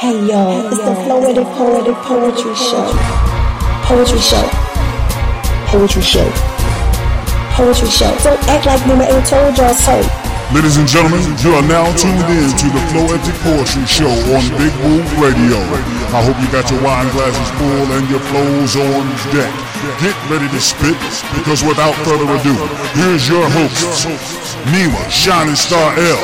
Hey yo, it's the Floetic Poetic Poetry Show. Poetry Show. Poetry Show. Poetry Show. Don't act like Nima ain't told y'all so. Ladies and gentlemen, you are now tuned in to the Floetic Poetry Show on Big Woo Radio. I hope you got your wine glasses full and your flows on deck. Get ready to spit, because without further ado, here's your hosts, Nima, Shining Star L,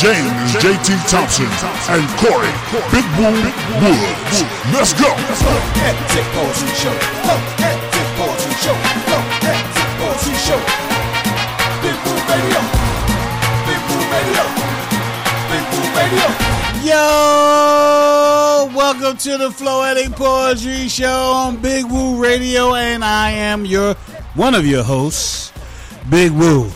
James JT Thompson, and Corey Big Woo Woods. Let's go! Floetic Poetry Show. Floetic Poetry Show. Floetic Poetry Show. Big Woo Radio. Radio. Big Radio. Yo, welcome to the Floetic Poetry Show on Big Woo Radio, and I am your one of your hosts, Big Woo.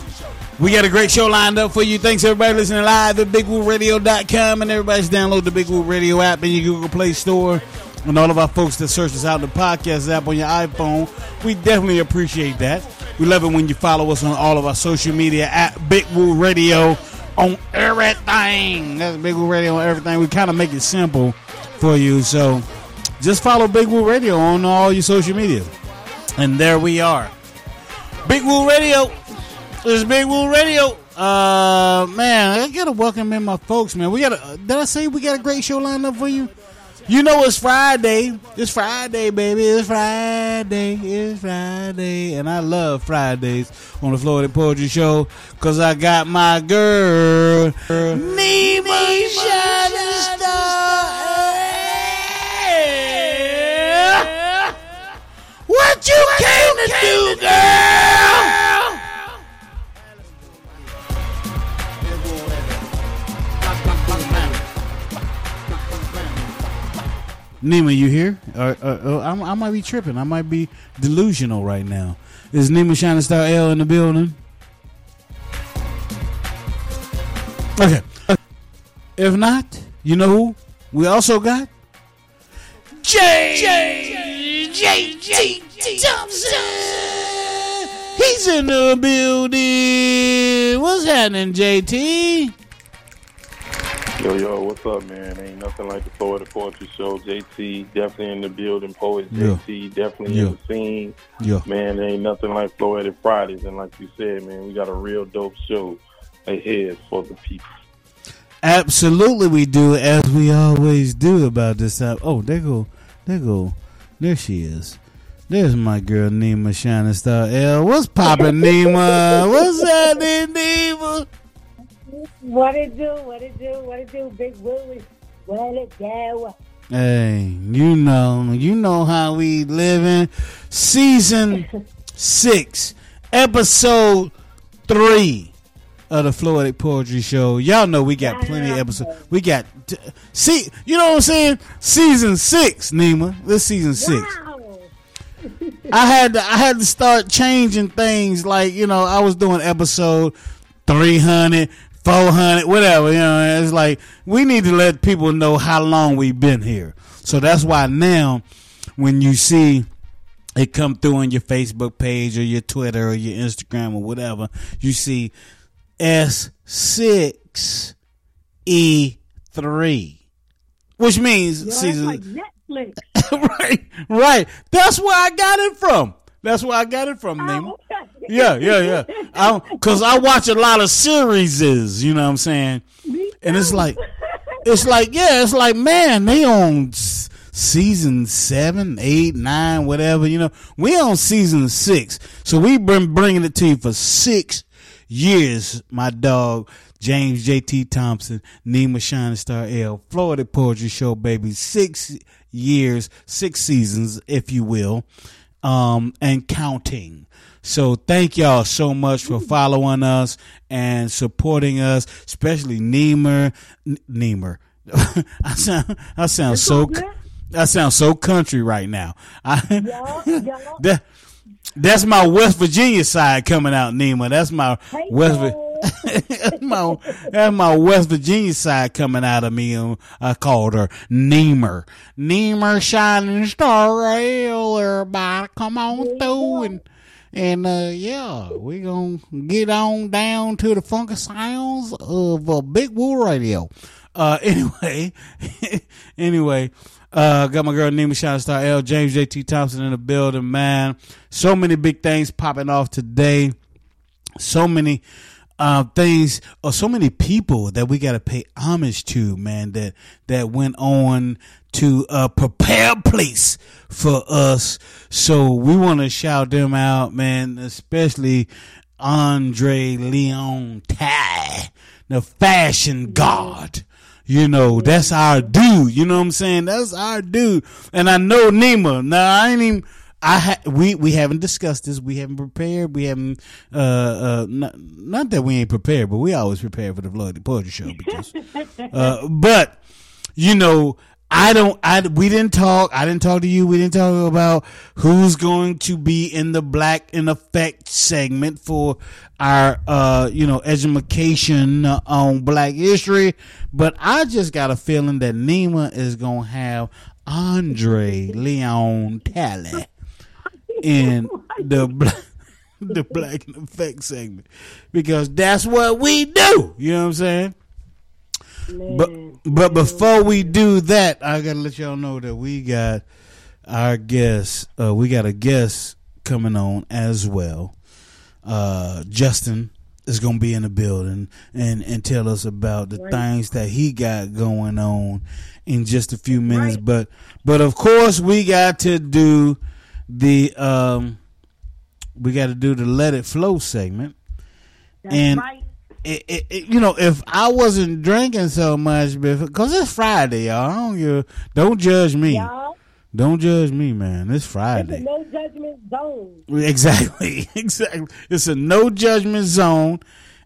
We got a great show lined up for you. Thanks everybody listening live at BigWooRadio.com and everybody's download the Big Woo Radio app in your Google Play Store. And all of our folks that search us out in the podcast app on your iPhone, we definitely appreciate that. We love it when you follow us on all of our social media at Big Woo Radio on everything. That's Big Woo Radio on everything. We kind of make it simple for you. So just follow Big Woo Radio on all your social media. And there we are. Big Woo Radio. This is Big Woo Radio. Uh man, I gotta welcome in my folks, man. We got a did I say we got a great show lined up for you? You know it's Friday. It's Friday, baby. It's Friday. It's Friday. And I love Fridays on the Floetic Poetry Show because I got my girl, Nima Shining Star. What you came to do, girl? Nima, you here? Or, or, or I, I might be tripping. I might be delusional right now. Is Nima Shining Star L in the building? Okay. If not, you know who? We also got J J J Thompson. He's in the building. What's happening, JT? Yo, yo, what's up, man? Ain't nothing like the Floetic Poetry Show. JT definitely in the building. Poet Yeah. JT definitely Yeah. in the scene. Yeah. Man, ain't nothing like Florida Fridays. And like you said, man, we got a real dope show ahead for the people. Absolutely, we do, as we always do about this time. Oh, there go, there go, there she is. There's my girl Nima Shining Star L. What's poppin', Nima? What's happening, Nima? What it do? What it do? What it do? Big Willie. What it do? Hey, you know, you know how we living. Season six, episode three of the Floetic Poetry Show. Y'all know we got plenty of episodes. We got t- see, you know what I'm saying? Season six, Nima. This season six. Wow. I had to, I had to start changing things. Like you know, I was doing episode 300, 400, whatever. You know, it's like we need to let people know how long we've been here. So that's why now, when you see it come through on your Facebook page or your Twitter or your Instagram or whatever, you see S six E three, which means Yo, season like Netflix. right, right. That's where I got it from. That's where I got it from. Oh, okay. Yeah, yeah, yeah. Because I, watch a lot of series, you know what I'm saying? And it's like, it's like, yeah, it's like, man, they on season seven, eight, nine, whatever. You know, we on season six, so we've been bringing it to you for six years. My dog James J.T. Thompson, Nima Shining Star L, Floetic Poetry Show, baby. Six years, six seasons, if you will, um, and counting. So thank y'all so much for following us and supporting us, especially Neemer. N- Neemer. I sound I sound so. I sound so country right now. I, Yo, yo. that, that's my West Virginia side coming out, Nima. That's my Hey, West. Vi- yo. that's my that's my West Virginia side coming out of me. Um, I called her Neemer. Neemer shining star. Everybody come on through and and uh, yeah, we're gonna get on down to the funky sounds of uh, Big Woo Radio. Uh, anyway, anyway, uh, got my girl Nima Shine Star L, James JT Thompson in the building, man. So many big things popping off today. So many uh, things or so many people that we got to pay homage to, man, that, that went on to uh, prepare a place for us. So we want to shout them out, man, especially Andre Leon Talley, the fashion god. You know, that's our dude. You know what I'm saying? That's our dude. And I know Nima. Now I ain't even. I ha- we we haven't discussed this. We haven't prepared. We haven't. Uh, uh, not, not that we ain't prepared, but we always prepare for the Floetic Poetry Show because. uh, but you know, I don't. I we didn't talk. I didn't talk to you. We didn't talk about who's going to be in the Black in Effect segment for our, uh, you know, education on Black history. But I just got a feeling that Nima is gonna have Andre Leon Talley in the black, the Black in Effect segment because that's what we do. You know what I'm saying? But but before we do that, I gotta let y'all know that we got our guest. Uh, we got a guest coming on as well. Uh, Justin is gonna be in the building and and tell us about the things that he got going on in just a few minutes. Right. But but of course we got to do the um we got to do the Let It Flow segment. That's and right. it, it, it- you know, if I wasn't drinking so much, because it's Friday, y'all. I don't give, don't judge me. Y'all, Don't judge me, man. It's it's a Friday. no judgment zone. Exactly, exactly. It's a no judgment zone,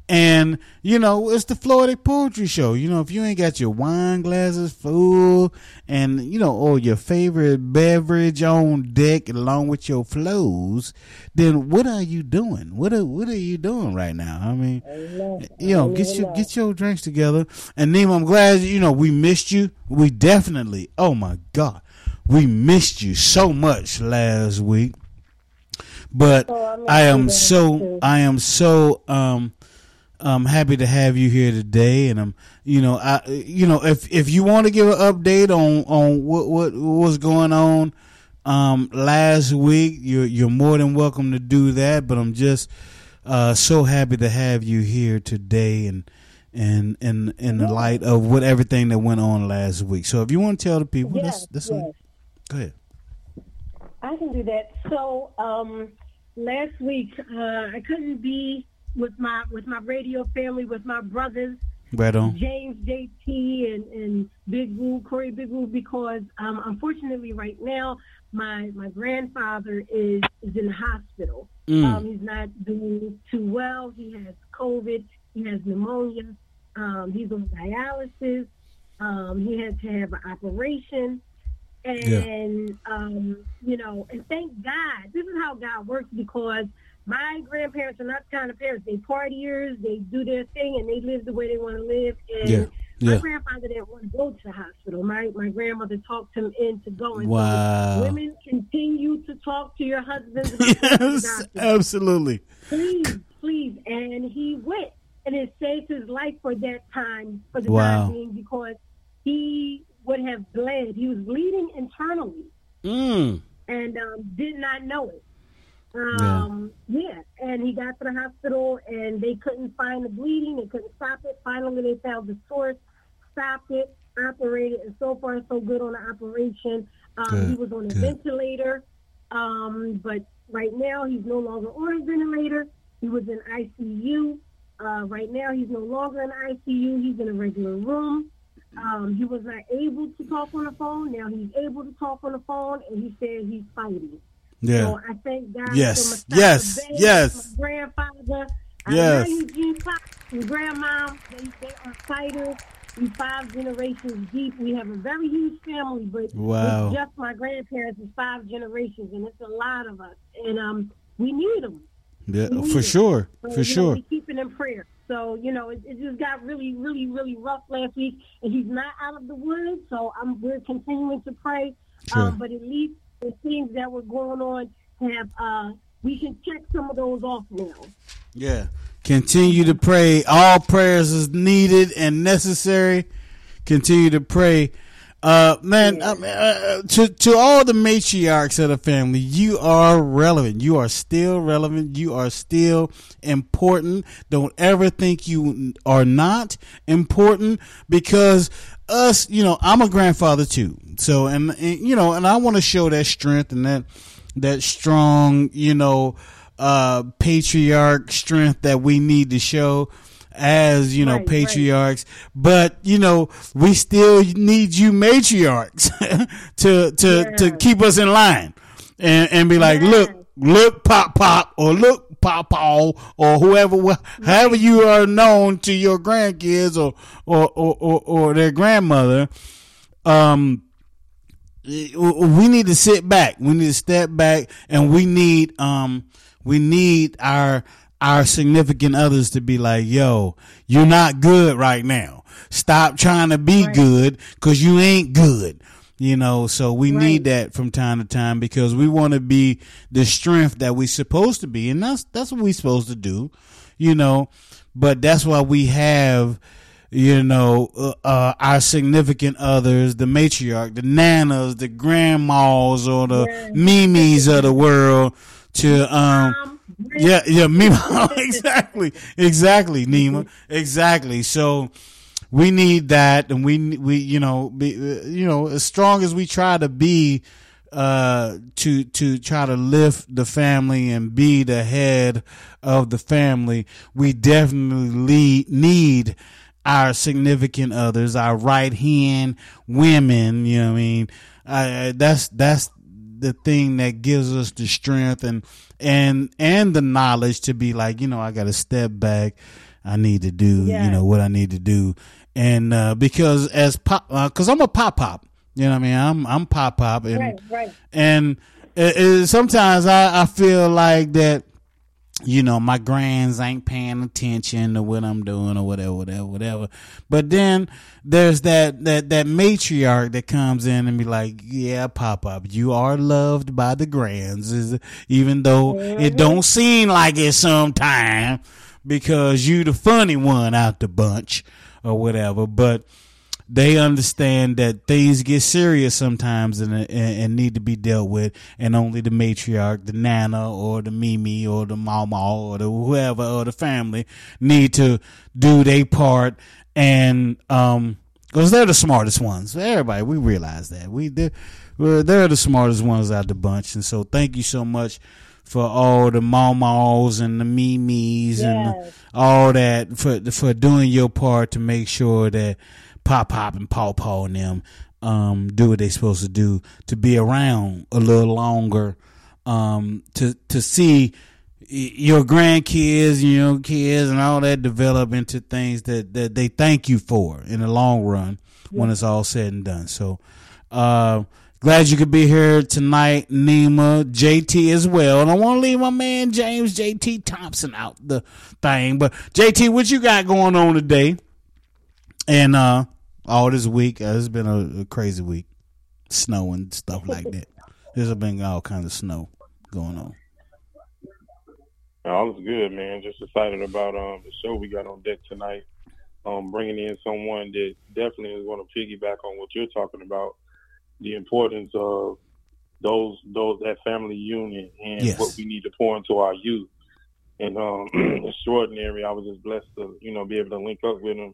and you know it's the Floetic Poetry Show. You know, if you ain't got your wine glasses full, and you know, or your favorite beverage on deck along with your flows, then what are you doing? What are what are you doing right now? I mean, you know, get your get your drinks together. And Nima, I'm glad you know we missed you. We definitely. Oh my God, we missed you so much last week. But Oh, I am so too. I am so um um happy to have you here today, and I'm you know I you know if if you want to give an update on on what what, was going on um last week, you're you're more than welcome to do that. But I'm just uh so happy to have you here today, and and in in the light of what everything that went on last week. So if you want to tell the people, Yes, that's that's yes. go ahead. I can do that. So um, last week uh, I couldn't be with my with my radio family with my brothers. James JT and, and Big Woo Corey Big Woo because um, unfortunately right now my my grandfather is is in the hospital. Mm. Um, he's not doing too well. He has COVID. He has pneumonia. Um, he's on dialysis. Um, he had to have an operation. And, um, you know, and thank God, this is how God works because my grandparents are not the kind of parents. They partiers, they do their thing, and they live the way they want to live. And Yeah, my yeah. grandfather didn't want to go to the hospital. My my grandmother talked him into going. Wow. Women continue to talk to your husbands about going to the Yes, absolutely. please, please. And he went, and it saved his life for that time, for the Wow. time being, because he would have bled. He was bleeding internally Mm. and um, did not know it. Um, yeah. and he got to the hospital, and they couldn't find the bleeding. They couldn't stop it. Finally, they found the source, stopped it, operated, and so far so good on the operation. Um, Good, he was on a good. ventilator, um, but right now he's no longer on a ventilator. He was in ICU. Uh, right now, he's no longer in ICU. He's in a regular room. Um, he was not able to talk on the phone. Now he's able to talk on the phone, and he said he's fighting. Yeah. So I thank God Yes, for Mustafa yes, Bay, yes. my grandfather. Yes. I met Eugene Fox and grandma. They, they are fighters. We five generations deep. We have a very huge family, but Wow. just my grandparents is five generations, and it's a lot of us. And um, we need them. Yeah, need for sure, So, for you know, sure. we keep it in prayer. So you know, it, it just got really, really, really rough last week, and he's not out of the woods. So I'm we're continuing to pray. Sure. Um, but at least the things that were going on have uh, we can check some of those off now. Yeah. Continue to pray. All prayers is needed and necessary. continue to pray. Uh, man, uh, uh, to to all the matriarchs of the family, you are relevant. You are still relevant. You are still important. Don't ever think you are not important because us, you know, I'm a grandfather too. So, and, and you know, and I want to show that strength and that that strong, you know, uh, patriarch strength that we need to show as you know Right, patriarchs but you know we still need you matriarchs to to to keep us in line and and be like Yeah. look look pop pop or look pop paul or whoever wh- however you are known to your grandkids or or or, or, or their grandmother um we need to sit back. We need to step back, and we need um we need our our significant others to be like, "Yo, you're not good right now. Stop trying to be good because you ain't good." You know, so we need that from time to time because we want to be the strength that we're supposed to be, and that's that's what we're supposed to do. You know, but that's why we have you know, uh, uh, our significant others, the matriarch, the nanas, the grandmas, or the mimis of the world to, um, Um, yeah, yeah, Mima, exactly, exactly, Nima, exactly. So we need that, and we we you know be, you know as strong as we try to be, uh, to to try to lift the family and be the head of the family, we definitely lead, need our significant others, our right hand women. You know what I mean? Uh, that's that's the thing that gives us the strength and and and the knowledge to be like, you know, I got to step back. I need to do, you know, what I need to do, and uh, because as pop, uh, because I'm a pop pop. You know what I mean? I'm I'm pop pop, and Right, right. and it, it, sometimes I, I feel like that you know my grands ain't paying attention to what I'm doing or whatever, whatever, whatever. But then there's that that that matriarch that comes in and be like, "Yeah, pop up, you are loved by the grands, even though it mm-hmm. don't seem like it sometime because you the funny one out the bunch or whatever." But they understand that things get serious sometimes and, and, and need to be dealt with, and only the matriarch, the nana, or the mimi, or the mama, or the whoever, or the family need to do their part, and um, because they're the smartest ones. Everybody, we realize that. We they're, they're the smartest ones out the bunch, and so thank you so much for all the mamas and the mimis and all that for for doing your part to make sure that Pop Pop and Paw Paw and them um, do what they're supposed to do to be around a little longer um, to to see your grandkids, you know, kids and all that develop into things that, that they thank you for in the long run when it's all said and done. So, uh, glad you could be here tonight, Nima, JT as well. And I want to leave my man James JT Thompson out the thing. But JT, what you got going on today? And, uh, all this week, uh, it's been a, a crazy week. Snow and stuff like that. There's been all kinds of snow going on. All is good, man. Just excited about um the show we got on deck tonight. Um, bringing in someone that definitely is going to piggyback on what you're talking about, the importance of those those that family union and Yes. what we need to pour into our youth. And um, extraordinary. I was just blessed to you know be able to link up with him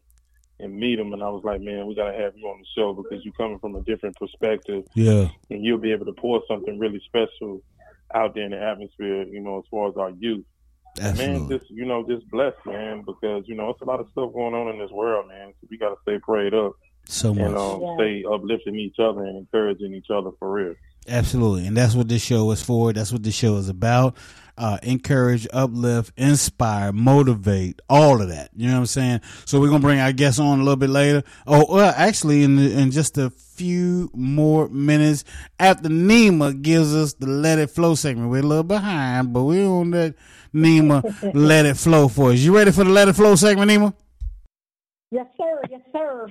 and meet him. And I was like, man, we got to have you on the show because you're coming from a different perspective Yeah. and you'll be able to pour something really special out there in the atmosphere, you know, as far as our youth. Man, just you know, just blessed, man, because you know it's a lot of stuff going on in this world, man. So we gotta stay prayed up So and much. um, Yeah. stay uplifting each other and encouraging each other for real. Absolutely. And that's what this show is for. That's what this show is about. Uh, encourage, uplift, inspire, motivate, all of that. You know what I'm saying? So we're going to bring our guests on a little bit later. Oh, well, actually, in, in just a few more minutes after Nima gives us the Let It Flow segment. We're a little behind, but we're on that Nima Let It Flow for us. You ready for the Let It Flow segment, Nima? Yes, sir. Yes, sir.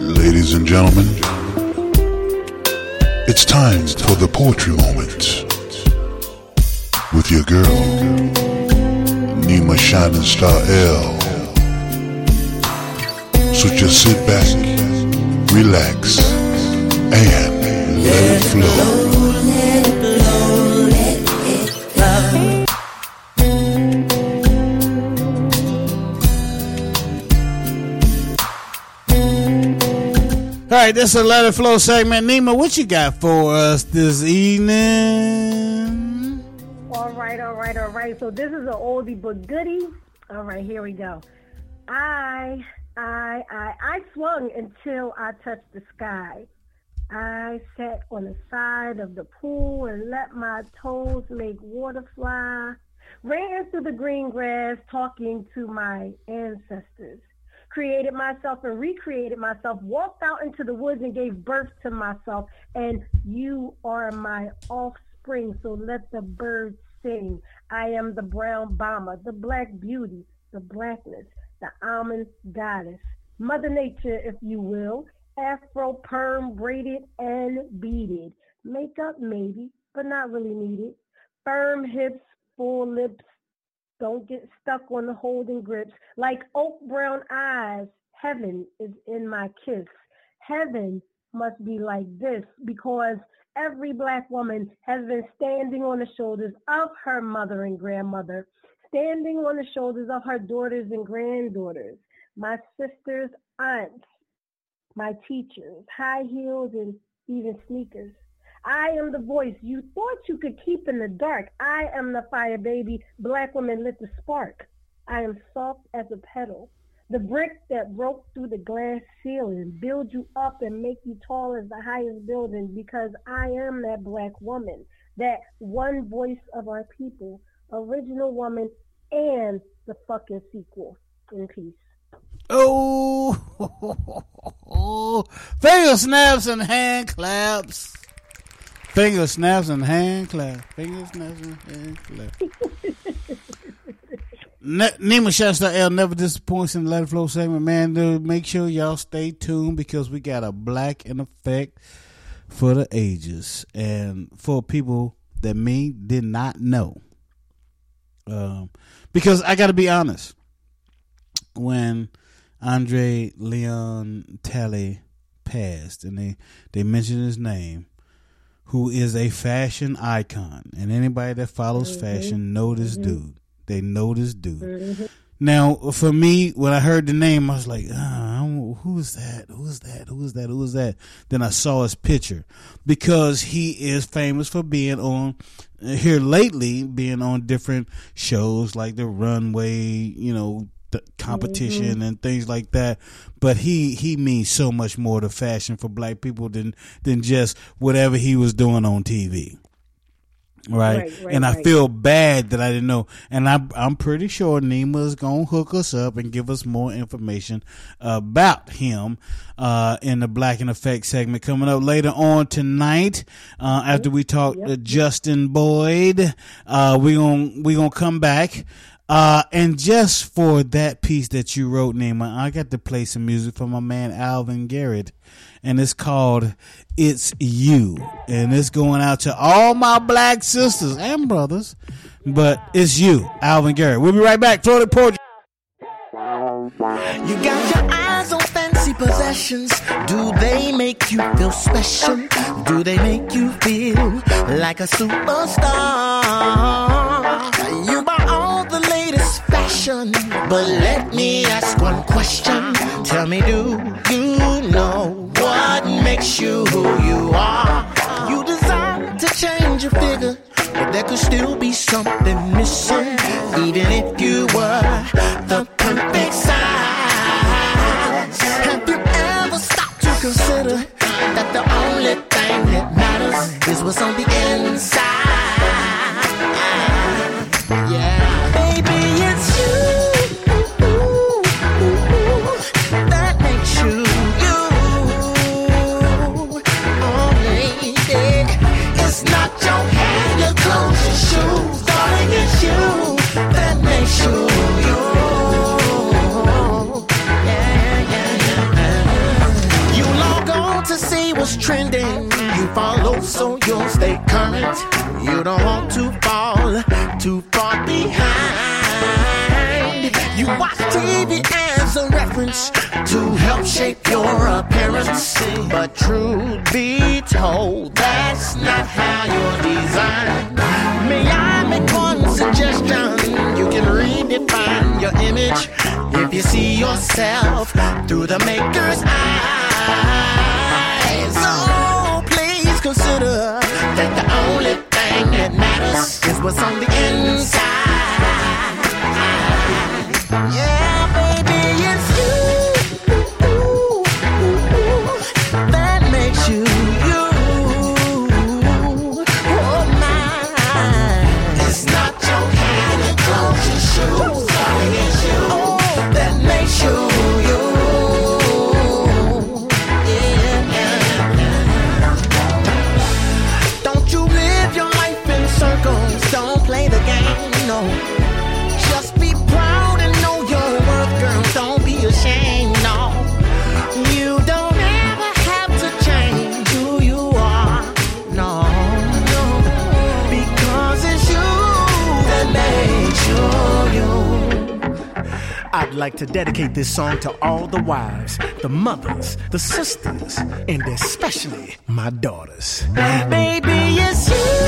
Ladies and gentlemen, it's time for the poetry moment with your girl, Nima Shining Star L. So just sit back, relax, and let it flow. All right, this is a Let It Flow segment. Nima, what you got for us this evening? All right, all right, all right. So this is an oldie but goodie. All right, here we go. I, I, I, I swung until I touched the sky. I sat on the side of the pool and let my toes make water fly. Ran through the green grass talking to my ancestors. Created myself and recreated myself. Walked out into the woods and gave birth to myself. And you are my offspring, so let the birds sing. I am the brown bomber, the black beauty, the blackness, the almond goddess. Mother Nature, if you will. Afro perm braided and beaded. Makeup maybe, but not really needed. Firm hips, full lips. Don't get stuck on the holding grips. Like oak brown eyes, heaven is in my kiss. Heaven must be like this because every black woman has been standing on the shoulders of her mother and grandmother, standing on the shoulders of her daughters and granddaughters, my sisters, aunts, my teachers, high heels and even sneakers. I am the voice you thought you could keep in the dark. I am the fire baby. Black woman lit the spark. I am soft as a petal. The brick that broke through the glass ceiling, build you up and make you tall as the highest building because I am that black woman, that one voice of our people, original woman, and the fucking sequel. In peace. Oh, finger snaps and hand claps. Finger snaps and hand claps. Finger snaps and hand claps. Ne- Nima Shasta L never disappoints in the Let It Flow segment, man. Dude, make sure y'all stay tuned because we got a black in effect for the ages and for people that me did not know. Um, because I got to be honest, when Andre Leon Talley passed, and they they mentioned his name, who is a fashion icon, and anybody that follows mm-hmm. fashion know this mm-hmm. dude. They know this dude. Mm-hmm. Now, for me, when I heard the name, I was like, uh, don't- "Who's that? Who's that? Who's that? Who's that?" Then I saw his picture because he is famous for being on uh, here lately, being on different shows like the Runway, you know, the competition and things like that. But he he means so much more to fashion for black people than than just whatever he was doing on TV. Right. Right, right, and I right. feel bad that I didn't know. And I, I'm pretty sure Nima's going to hook us up and give us more information about him uh, in the Black and Effect segment coming up later on tonight uh, after we talk to Justin Boyd. Uh, we're going we gonna come back. Uh, and just for that piece that you wrote, Nima, I got to play some music for my man Alvin Garrett and it's called It's You. And it's going out to all my black sisters and brothers, but it's you, Alvin Garrett. We'll be right back. Throw Floetic Poetry. You got your eyes on fancy possessions. Do they make you feel special? Do they make you feel like a superstar? But let me ask one question. Tell me, do you know what makes you who you are? You desire to change your figure, but there could still be something missing, even if you were the so you'll stay current. You don't want to fall too far behind. You watch TV as a reference to help shape your appearance. But truth be told, that's not how you're designed. May I make one suggestion? You can redefine your image if you see yourself through the maker's eyes. Please consider that the only thing that matters is what's on the inside. I'd like to dedicate this song to all the wives, the mothers, the sisters, and especially my daughters. Baby, it's you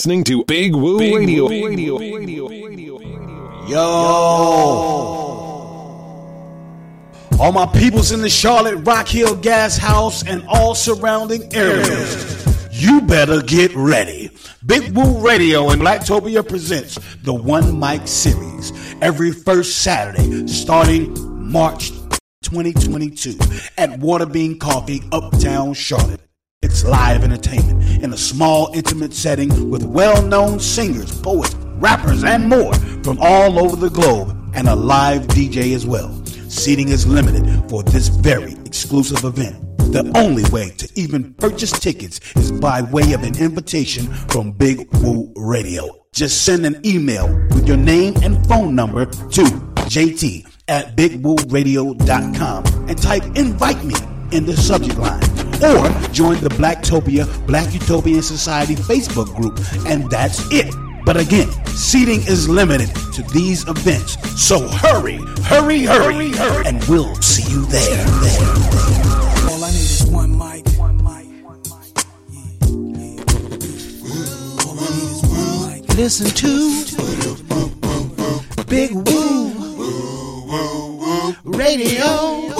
listening to Big Woo Radio. Yo. All my peoples in the Charlotte Rock Hill Gas House and all surrounding areas, you better get ready. Big Woo Radio and Blacktopia presents the One Mic Series every first Saturday starting March 2022 at Waterbean Coffee, Uptown Charlotte. It's live entertainment in a small, intimate setting with well known singers, poets, rappers, and more from all over the globe, and a live DJ as well. Seating is limited for this very exclusive event. The only way to even purchase tickets is by way of an invitation from Big Woo Radio. Just send an email with your name and phone number to jt at bigwooradio.com and type invite me in the subject line. Or join the Blacktopia Black Utopian Society Facebook group, and that's it. But again, seating is limited to these events. So hurry, hurry, hurry, hurry, and we'll see you there. All I need is one mic. Listen to Big Woo Radio.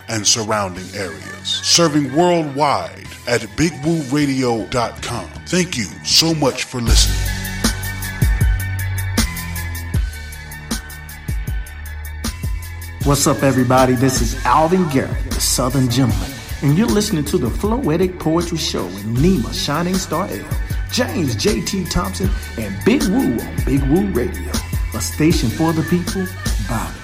and surrounding areas, serving worldwide at bigwooradio.com. Thank you so much for listening. What's up, everybody? This is Alvin Garrett, the Southern Gentleman, and you're listening to the Floetic Poetry Show with Nima Shining Star L, James J.T. Thompson, and Big Woo on Big Woo Radio, a station for the people, by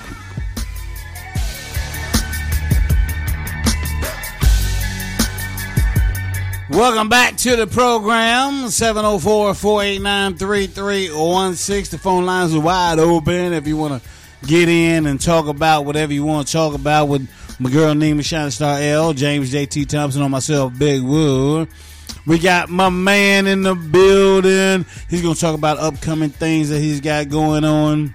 Welcome back to the program. 704-489-3316. The phone lines are wide open if you want to get in and talk about whatever you want to talk about with my girl Nima Shining Star L, James JT Thompson, or myself, Big Woo. We got my man in the building. He's going to talk about upcoming things that he's got going on.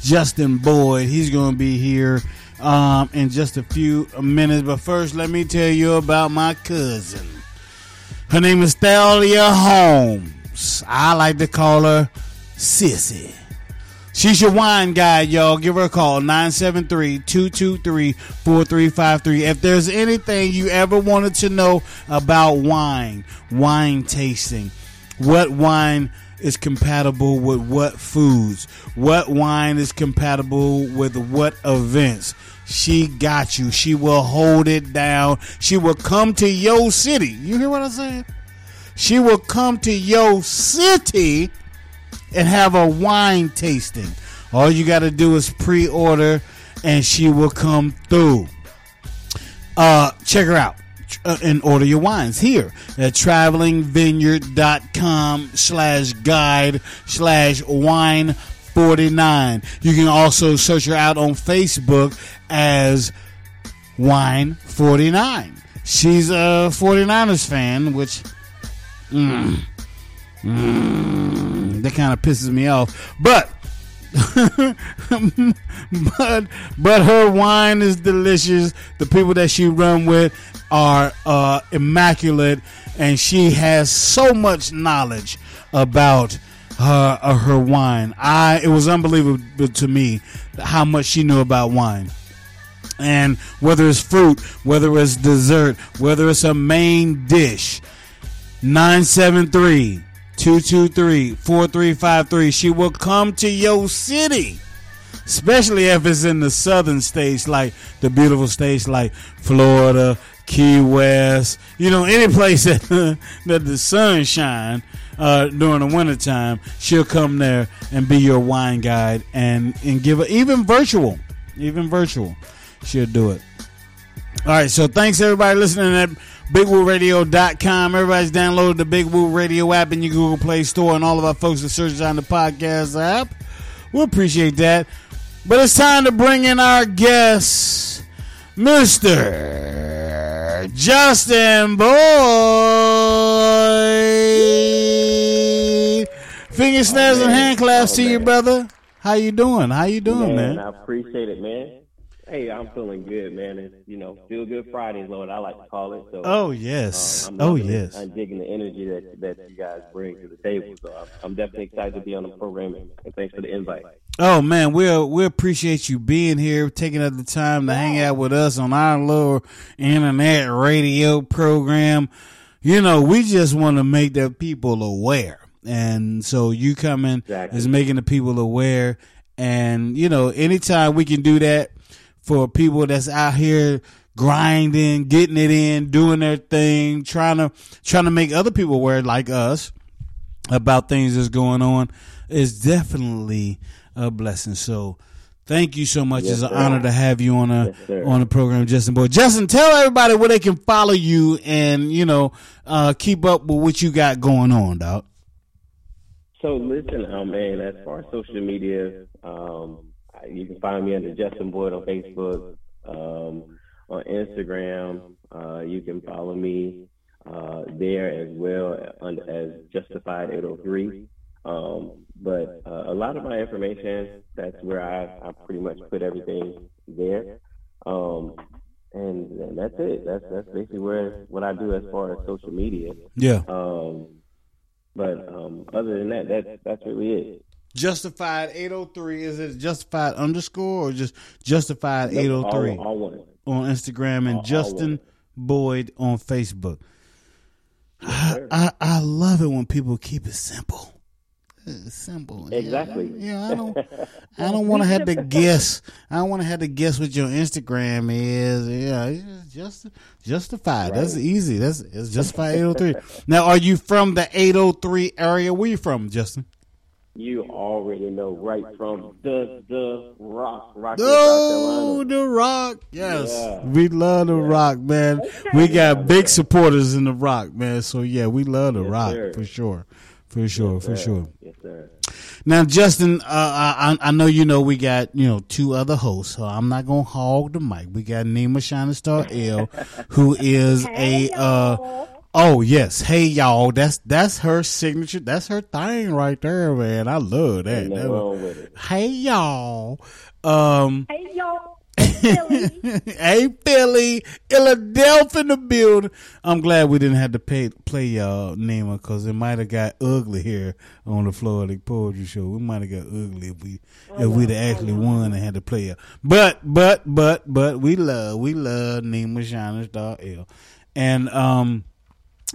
Justin Boyd. He's going to be here um, in just a few minutes. But first, let me tell you about my cousin. Her name is Thalia Holmes. I like to call her Sissy. She's your wine guide, y'all. Give her a call, 973-223-4353. If there's anything you ever wanted to know about wine, wine tasting, what wine is compatible with what foods, what wine is compatible with what events, she got you. She will hold it down. She will come to your city. You hear what I'm saying? She will come to your city and have a wine tasting. All you got to do is pre order and she will come through. Uh, check her out uh, and order your wines here at travelingvineyard.com slash guide slash wine 49. You can also search her out on Facebook as Wine 49. She's a 49ers fan, which mm, mm, that kind of pisses me off. But but but her wine is delicious. The people that she run with are uh, immaculate, and she has so much knowledge about her uh, her wine. I it was unbelievable to me how much she knew about wine. And whether it's fruit, whether it's dessert, whether it's a main dish, 973 223 4353. She will come to your city, especially if it's in the southern states, like the beautiful states like Florida, Key West, you know, any place that, that the sun shine uh, during the wintertime, she'll come there and be your wine guide and, and give it, even virtual, even virtual, she'll do it. All right, so thanks everybody listening at BigWooRadio.com. Everybody's downloaded the Big Woo Radio app in your Google Play Store, and all of our folks that search on the podcast app. We appreciate that. But it's time to bring in our guest, Mr. Justin Boyd. Finger snares Oh, and man. hand claps Oh, to you, brother. How you doing? How you doing, man? I appreciate it, man. Hey, I'm feeling good, man. And you know, feel good Fridays, Lord. I like to call it. So, Oh yes. um, oh yes. I'm digging the energy that that you guys bring to the table. So I'm, I'm definitely excited to be on the program. And thanks for the invite. Oh man, we we appreciate you being here, taking up the time to hang out with us on our little internet radio program. You know, we just want to make the people aware, and so you coming Exactly. is making the people aware. And you know, anytime we can do that for people that's out here grinding, getting it in, doing their thing, trying to trying to make other people aware, like us, about things that's going on is definitely a blessing. So thank you so much. Yes, it's an sir. honor to have you on a Yes, on the program, Justin Boyd. Justin, tell everybody where they can follow you and you know uh, keep up with what you got going on, dog. So listen, um, man, as far as social media, um, find me under Justin Boyd on Facebook, um, on Instagram. Uh, you can follow me uh, there as well under, as Justified 803. Um, but uh, a lot of my information, that's where I, I pretty much put everything there. Um, and, and that's it. That's that's basically where what I do as far as social media. Yeah, Um, but um, other than that, that that's really it. Justified eight hundred three. Is it Justified underscore or just Justified eight hundred three All, all one. on Instagram and all- all Justin one. Boyd on Facebook? sir. I, I love it when people keep it simple. It's simple. Exactly. Yeah, I don't. I don't want to have to guess. I don't want to have to guess what your Instagram is. Yeah, just justified. That's easy. That's it's justified eight hundred three. Now, are you from the eight hundred three area? Where you from, Justin? You already know right from the the rock, rock Oh, the Rock. Yes. Yeah. We love the Rock, man. We got big supporters in the Rock, man. So yeah, we love the Yes, Rock sir. for sure. For sure, for sure. Yes, sir. Now, Justin, uh, I, I know you know we got you know two other hosts, so I'm not gonna hog the mic. We got Nima Shining Star L, who is a uh, oh yes, hey y'all, that's that's her signature, that's her thing right there, man. I love that. That was- wrong with it. hey y'all, um, Hey, y'all. Philly. hey Philly, Philadelphia in the building. I'm glad we didn't have to pay, play uh Nima because it might have got ugly here on the Floetic Poetry Show. We might have got ugly if we if we'd have actually won and had to play her. But but but but we love we love Nima Shining Star L, and um.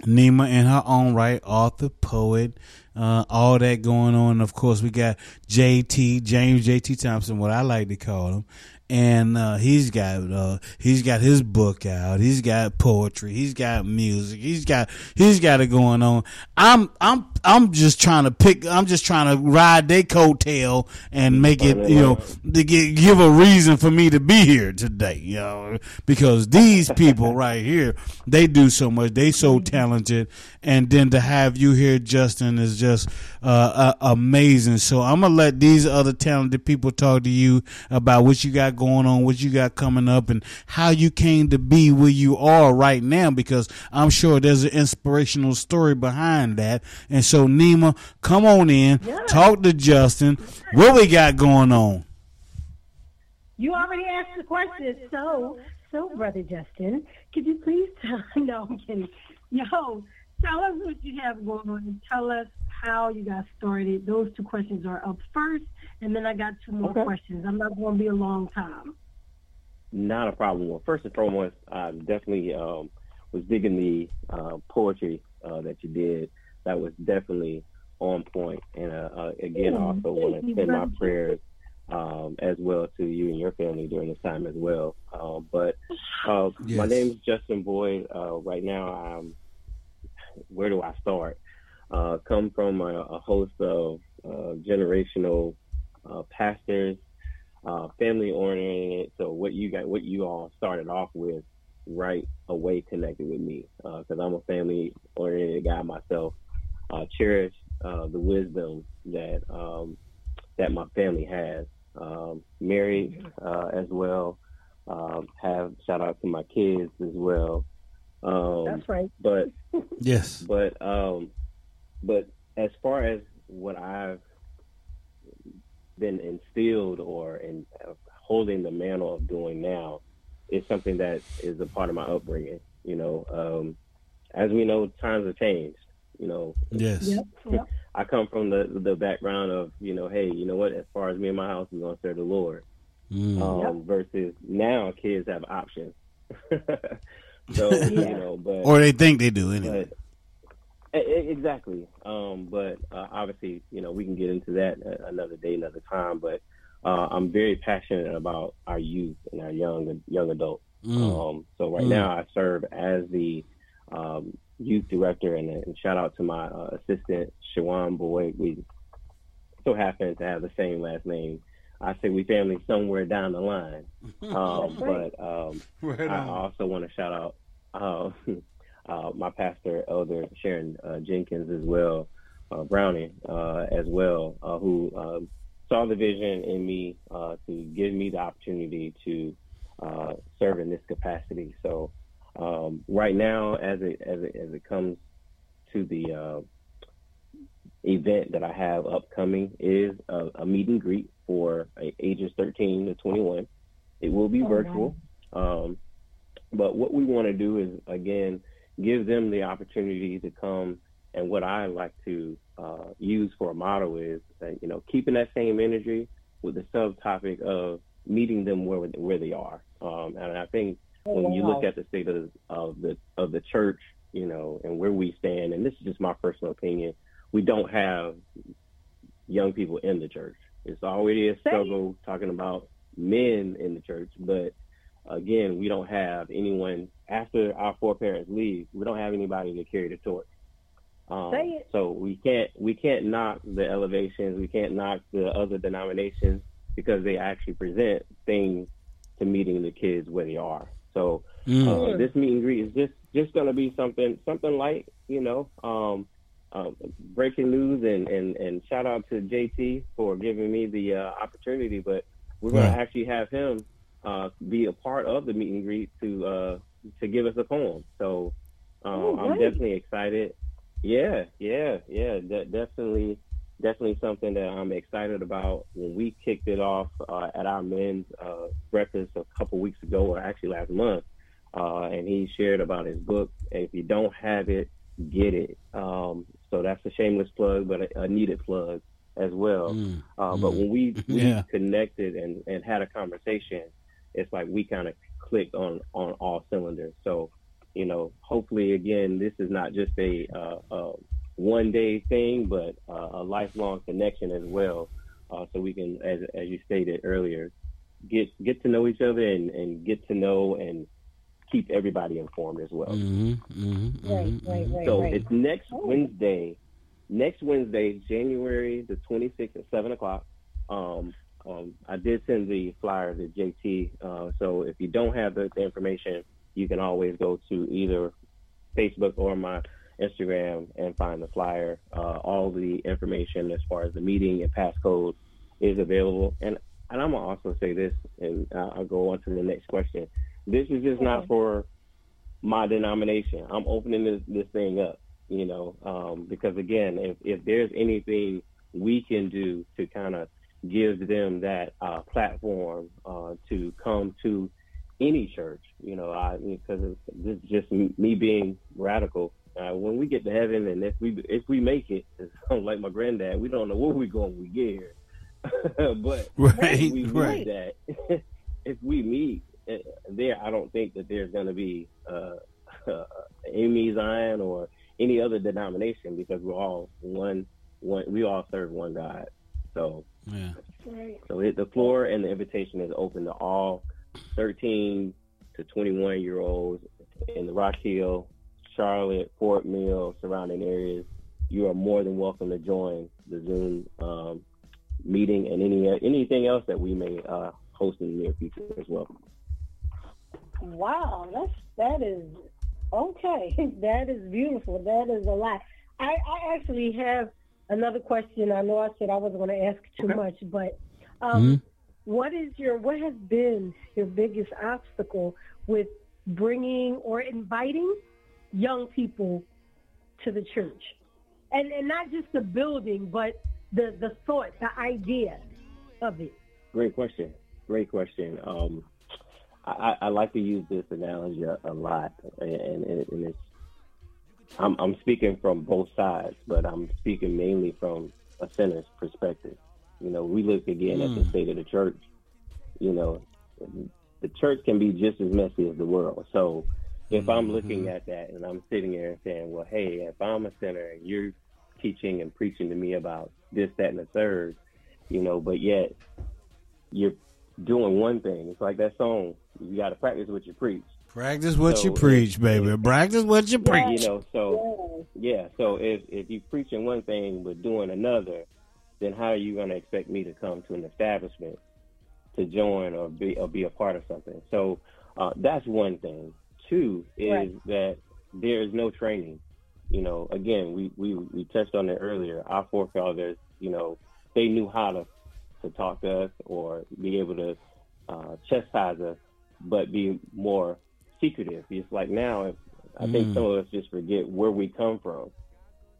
Nima in her own right, author, poet, uh, all that going on. Of course, we got JT, James JT Thompson, what I like to call him. And, uh, he's got, uh, he's got his book out. He's got poetry. He's got music. He's got, he's got it going on. I'm, I'm, I'm just trying to pick, I'm just trying to ride their coattail and make it, you know, to gi- give a reason for me to be here today, you know, because these people right here, they do so much. They so talented, and then to have you here, Justin, is just uh, uh, amazing. So I'm gonna let these other talented people talk to you about what you got going on, what you got coming up, and how you came to be where you are right now. Because I'm sure there's an inspirational story behind that. And so, Nima, come on in, talk to Justin. What we got going on? You already asked the question. So, so, Brother Justin, could you please tell, no, I'm kidding. Yo, tell us what you have going on and tell us how you got started. Those two questions are up first, and then I got two more Okay. questions. I'm not going to be a long time. Not a problem. Well, first and foremost, I definitely um, was digging the uh, poetry uh, that you did. That was definitely on point. And uh, uh, again, I also want to send my prayers um, as well to you and your family during this time as well. Um, but uh, my name is Justin Boyd. Uh, right now, I'm. Where do I start? Uh, come from a, a host of uh, generational uh, pastors, uh, family oriented. So what you got, what you all started off with, right away connected with me because I'm a family oriented guy myself. Uh, cherish uh, the wisdom that um, that my family has. Um, married uh, as well. Um, have shout out to my kids as well. Um, That's right. But Yes. but um, but as far as what I've been instilled or in uh, holding the mantle of doing now is something that is a part of my upbringing. You know, um, as we know, times have changed. You know, Yes. Yep. Yep. I come from the the background of you know, hey, you know what? As far as me and my house, we're gonna serve the Lord. Mm. Um, Versus now, kids have options. so you know, but Or they think they do anyway. but exactly. Um, but uh, obviously, you know, we can get into that another day, another time. But uh, I'm very passionate about our youth and our young young adults. Mm. Um, so right Mm. now, I serve as the um, youth director, and, and shout out to my uh, assistant, Shawan Boyd. We so happen to have the same last name. I say we family somewhere down the line. Um, right. but um, Right I also want to shout out uh, uh, my pastor, Elder Sharon uh, Jenkins, as well, uh, Browning, uh, as well, uh, who um, saw the vision in me uh, to give me the opportunity to uh, serve in this capacity. So, um, right now, as it as it as it comes to the uh, event that I have upcoming, is a, a meet and greet for uh, ages 13 to 21. It will be Oh, virtual. Um, but what we want to do is, again, give them the opportunity to come. And what I like to uh, use for a motto is, uh, you know, keeping that same energy with the subtopic of meeting them where where they are. Um, and I think when you look at the state of, of the of the church, you know, and where we stand, and this is just my personal opinion, we don't have young people in the church. It's already a struggle talking about men in the church, but again, we don't have anyone after our foreparents leave. We don't have anybody to carry the torch. Um. So we can't we can't knock the elevations. We can't knock the other denominations because they actually present things to meeting the kids where they are. So Mm. uh, this meet and greet is just just going to be something something light, you know. Um, um, breaking news and, and and shout out to JT for giving me the uh, opportunity. But we're going Right. to actually have him uh, be a part of the meet and greet to uh, to give us a poem. So uh, Oh, I'm definitely excited. Yeah, yeah, yeah. De- definitely, definitely something that I'm excited about. When we kicked it off uh, at our men's uh, breakfast a couple weeks ago, or actually last month, uh, and he shared about his book. And if you don't have it, get it. Um, so that's a shameless plug, but a, a needed plug as well. Mm. Uh, but when we, we Yeah. connected and, and had a conversation, it's like we kind of clicked on on all cylinders. So, you know, hopefully, again, this is not just a, uh, uh one day thing, but uh, a lifelong connection as well. Uh, so we can, as as you stated earlier, get get to know each other and, and get to know and keep everybody informed as well. hmm hmm Right, right, right, So right. it's next Oh. Wednesday. Next Wednesday, January the 26th at 7 o'clock. Um, um, I did send the flyer to JT. Uh, so if you don't have the, the information, you can always go to either Facebook or my Instagram and find the flyer. Uh, all the information as far as the meeting and passcode is available. And and I'm gonna also say this, and I'll go on to the next question. This is just not for my denomination. I'm opening this, this thing up, you know, um, because again, if, if there's anything we can do to kind of give them that uh, platform uh, to come to any church, you know, I because this is just me being radical. Uh, when we get to heaven, and if we if we make it, like my granddad, we don't know where we're going when we get here. but Right, if we meet right. that if we meet uh, there, I don't think that there's going to be uh, uh, AME Zion or any other denomination because we're all one. One, we all serve one God. So, Yeah. Right. so it, the floor and the invitation is open to all 13 to 21 year olds in the Rock Hill, Charlotte, Fort Mill, surrounding areas. You are more than welcome to join the Zoom um, meeting and any anything else that we may uh, host in the near future as well. Wow, that's that is okay. that is beautiful. That is a lot. I, I actually have another question. I know I said I wasn't going to ask too much, but um, what is your what has been your biggest obstacle with bringing or inviting young people to the church, and and not just the building, but the the thought, the idea of it. Great question. Great question. Um, I, I like to use this analogy a, a lot, and, and, and it's I'm, I'm speaking from both sides, but I'm speaking mainly from a sinner's perspective. You know, we look again at the Mm. state of the church. You know, the church can be just as messy as the world. So if I'm looking at that and I'm sitting there and saying, well, hey, if I'm a sinner and you're teaching and preaching to me about this, that, and the third, you know, but yet you're doing one thing. It's like that song. You got to practice what you preach. Practice what you So, preach, baby. Practice what you preach. You know, so yeah. So if if you preaching one thing but doing another, then how are you going to expect me to come to an establishment to join or be or be a part of something? So uh, that's one thing. Two is Right. that there is no training. You know, again, we, we we touched on it earlier. Our forefathers, you know, they knew how to to talk to us or be able to uh, chastise us, but be more secretive. It's like now, I think Mm. some of us just forget where we come from.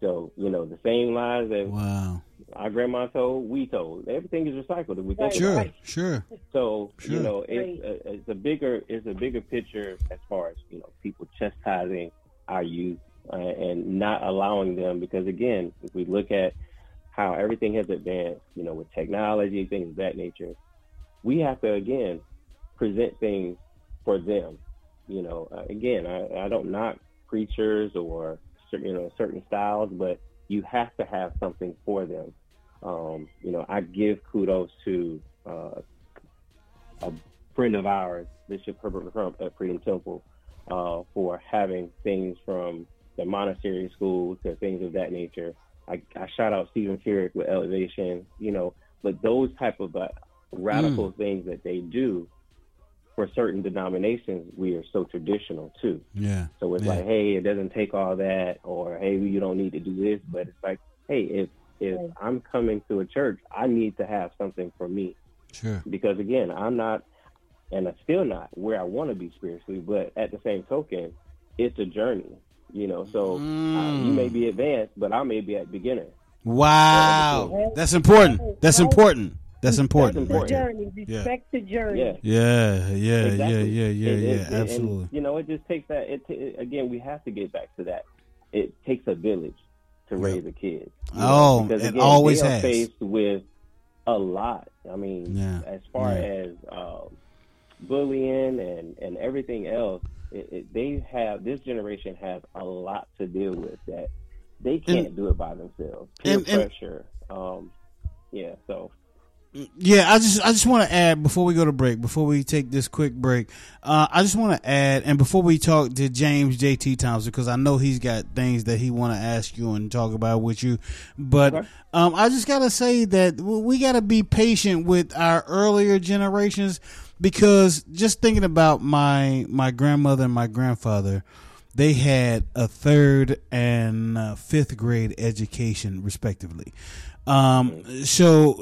So you know, the same lies that Wow. our grandma told, we told. Everything is recycled. If we think Sure, about it. sure. So Sure. you know, it's a, it's a bigger it's a bigger picture as far as you know people chastising our youth uh, and not allowing them because again, if we look at how everything has advanced, you know, with technology things of that nature, we have to again present things for them. You know, uh, again, I, I don't knock preachers or cer- you know certain styles, but you have to have something for them. Um, you know, I give kudos to uh, a friend of ours, Bishop Herbert Crump at Freedom Temple, uh, for having things from the Montessori school to things of that nature. I, I shout out Steven Furtick with Elevation, you know, but those type of uh, radical things that they do for certain denominations, we are so traditional too. Yeah. So it's Yeah. like, hey, it doesn't take all that, or hey, you don't need to do this. But it's like, hey, if if I'm coming to a church, I need to have something for me Sure. because again, I'm not, and I'm still not where I want to be spiritually. But at the same token, it's a journey, you know. So uh, Mm. you may be advanced, but I may be at beginner. Wow. That's important. That's important. That's important. The right there. journey, respect the journey. Yeah. Yeah, yeah, Exactly. yeah, yeah, yeah, It- yeah. it- and, Absolutely. you know, it just takes that. It, t- again, we have to get back to that. It takes a village to raise a kid. you Oh, because, it again, always they are has. faced with a lot. I mean, Yeah. as far Yeah. as um, bullying and and everything else, it, it, they have this generation has a lot to deal with that they can't do it by themselves. Peer and- and- pressure. Um, yeah. So. Yeah, I just I just want to add before we go to break, before we take this quick break, uh, I just want to add, and before we talk to James JT Thompson, because I know he's got things that he want to ask you and talk about with you, but um, I just gotta say that we gotta be patient with our earlier generations, because just thinking about my my grandmother and my grandfather, they had a third and uh, fifth grade education respectively. Um, so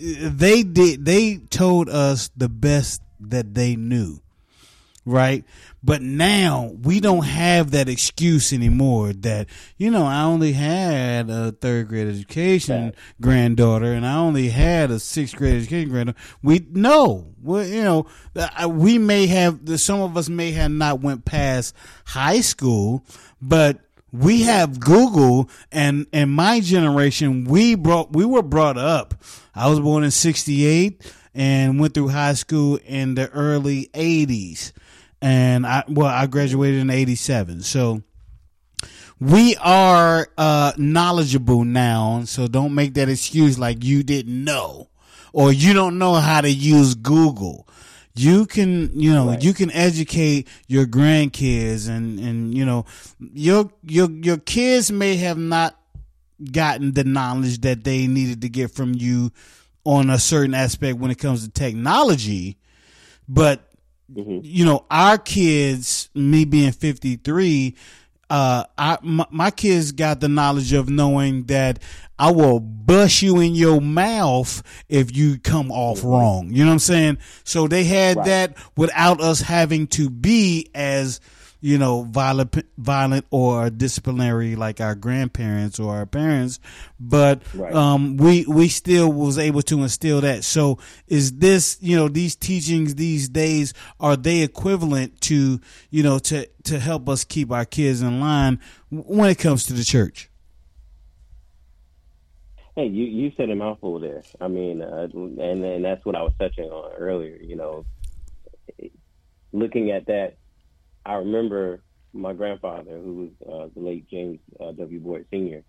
they did, they told us the best that they knew. Right. But now we don't have that excuse anymore that, you know, I only had a third grade education granddaughter and I only had a sixth grade education granddaughter. We know, well, you know, we may have, some of us may have not went past high school, but we have Google and and my generation we brought we were brought up. I was born in 68 and went through high school in the early 80s. And I well I graduated in 87. So we are uh knowledgeable now, so don't make that excuse like you didn't know or you don't know how to use Google you can you know you can educate your grandkids and and you know your your your kids may have not gotten the knowledge that they needed to get from you on a certain aspect when it comes to technology but you know our kids me being 53 uh I my, my kids got the knowledge of knowing that I will bust you in your mouth if you come off wrong. You know what I'm saying? So they had that without us having to be as you know violent violent or disciplinary like our grandparents or our parents but Right. um we we still was able to instill that so is this you know these teachings these days are they equivalent to you know to to help us keep our kids in line when it comes to the church Hey, you you said a mouthful there. I mean, uh, and and that's what I was touching on earlier. You know, looking at that, I remember my grandfather, who was uh, the late James uh, W. Boyd Senior.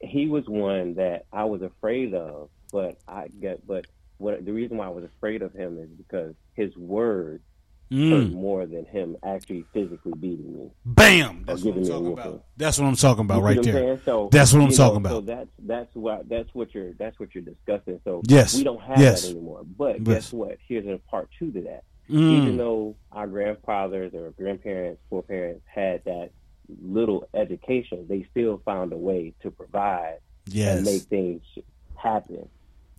He was one that I was afraid of, but I get but what the reason why I was afraid of him is because his words Mm. hurt more than him actually physically beating me. Bam! That's what I'm giving me a talking about. That's what I'm talking about You right there. So, That's what I'm talking know, So about. that's that's what that's what you're that's what you're discussing. So Yes. we don't have Yes. that anymore. But Yes. guess what? Here's a part two to that. Mm. Even though our grandfathers or grandparents, foreparents had that little education, they still found a way to provide Yes. and make things happen.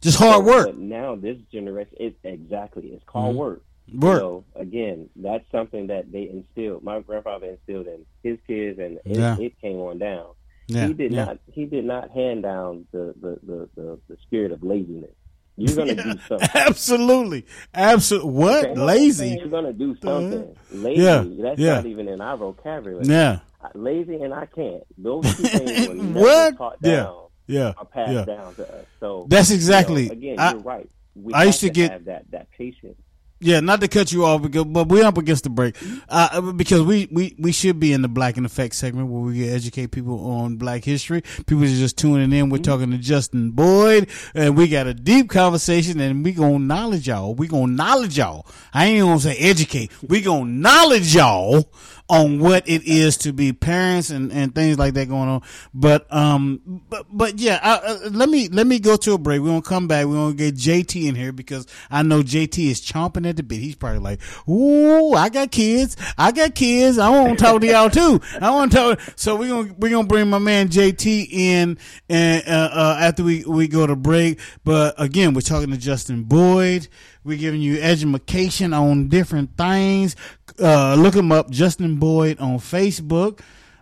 Just hard work. But now this generation, it exactly it's called Mhm. work. Work. So again, that's something that they instilled. My grandfather instilled in his kids, and it, Yeah. it came on down. Yeah, He did yeah. not. He did not hand down the the, the, the, the spirit of laziness. You're gonna do something. Absolutely. Absolutely. What? Okay? Lazy? You're gonna do mm-hmm. something. Lazy. Yeah, That's yeah. not even in our vocabulary. Yeah. Lazy and I can't. Those two things were never What? taught Yeah. down. Yeah. Are passed Yeah. down to us. So That's you know, exactly- again, I- you're right. We I have used to get- have that that patience. Yeah, not to cut you off, because, but we're up against the break uh, because we, we, we should be in the Black in Effect segment where we educate people on Black history. People are just tuning in. We're talking to Justin Boyd, and we got a deep conversation, and we gonna knowledge y'all. We gonna knowledge y'all. I ain't gonna say educate. We gonna knowledge y'all on what it is to be parents and, and things like that going on. But um, but but yeah, uh, uh, let me let me go to a break. We're gonna come back. We're gonna get JT in here because I know JT is chomping at the bit. He's probably like, "Ooh, I got kids. I got kids. I want to talk to y'all too. I want to talk." So we're gonna we're gonna bring my man JT in and uh, uh, after we we go to break. But again, we're talking to Justin Boyd. We're giving you education on different things. Uh, look him up, Justin Boyd on Facebook,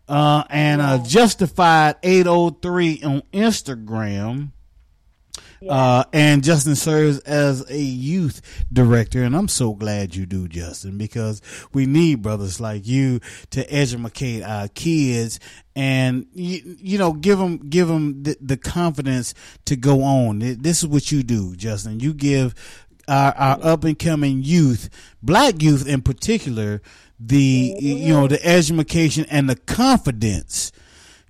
uh, and uh, Justified eight oh three on Instagram. Uh, and Justin serves as a youth director, and I'm so glad you do, Justin, because we need brothers like you to educate our kids and you, you know give them give them the, the confidence to go on. This is what you do, Justin. You give our, our up and coming youth, black youth in particular, the you know the education and the confidence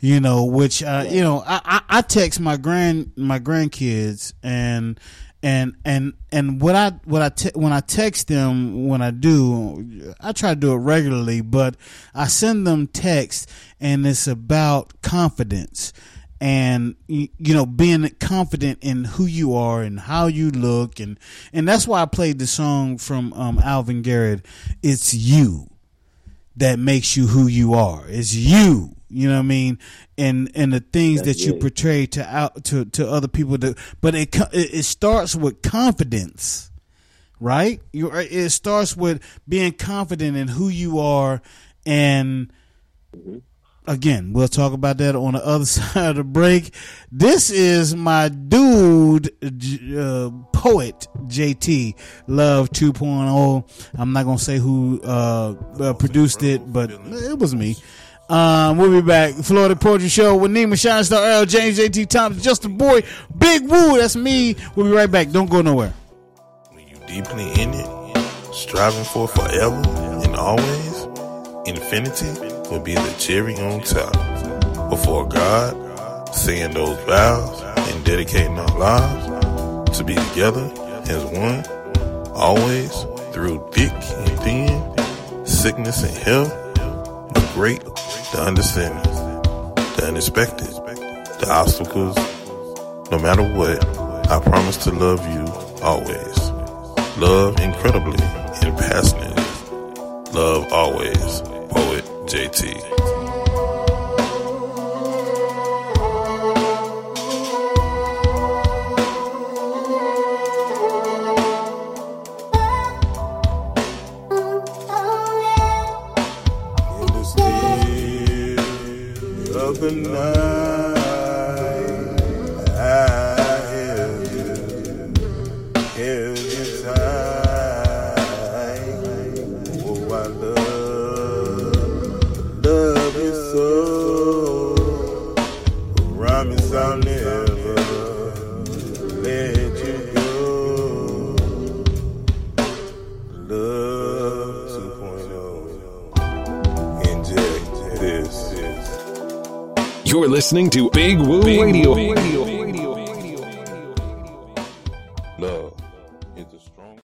you know, which uh, you know, I, I, I text my grand my grandkids and and and and what I what I te- when I text them when I do I try to do it regularly, but I send them text and it's about confidence and you know being confident in who you are and how you look and and that's why I played the song from um, Alvin Garrett. It's you that makes you who you are. It's you you know what I mean? And and the things That's that you it. portray to out to to other people. That, but it it starts with confidence, right? You it starts with being confident in who you are, and mm-hmm. again, we'll talk about that on the other side of the break. This is my dude, uh, poet JT Love 2.0. I'm not gonna say who uh, uh, produced it, but it was me. Um, we'll be back. Floetic Poetry Show with Nima Shining Star L, James JT Thompson, Justin Boyd, Big Woo. That's me. We'll be right back. Don't go nowhere. When you deeply in it, striving for forever and always, infinity will be the cherry on top. Before God, saying those vows and dedicating our lives to be together as one, always through thick and thin, sickness and health, great the understanding, the unexpected, the obstacles. No matter what, I promise to love you always. Love incredibly and passionately. Love always. Poet JT. the night. Listening to Big Woo Big Radio. Radio. Love is the strongest.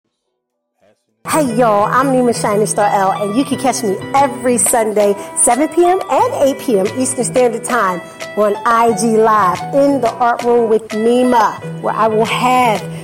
Hey y'all, I'm Nima Shining Star L, and you can catch me every Sunday, 7 p.m. and 8 p.m. Eastern Standard Time on IG Live in the Art Room with Nima, where I will have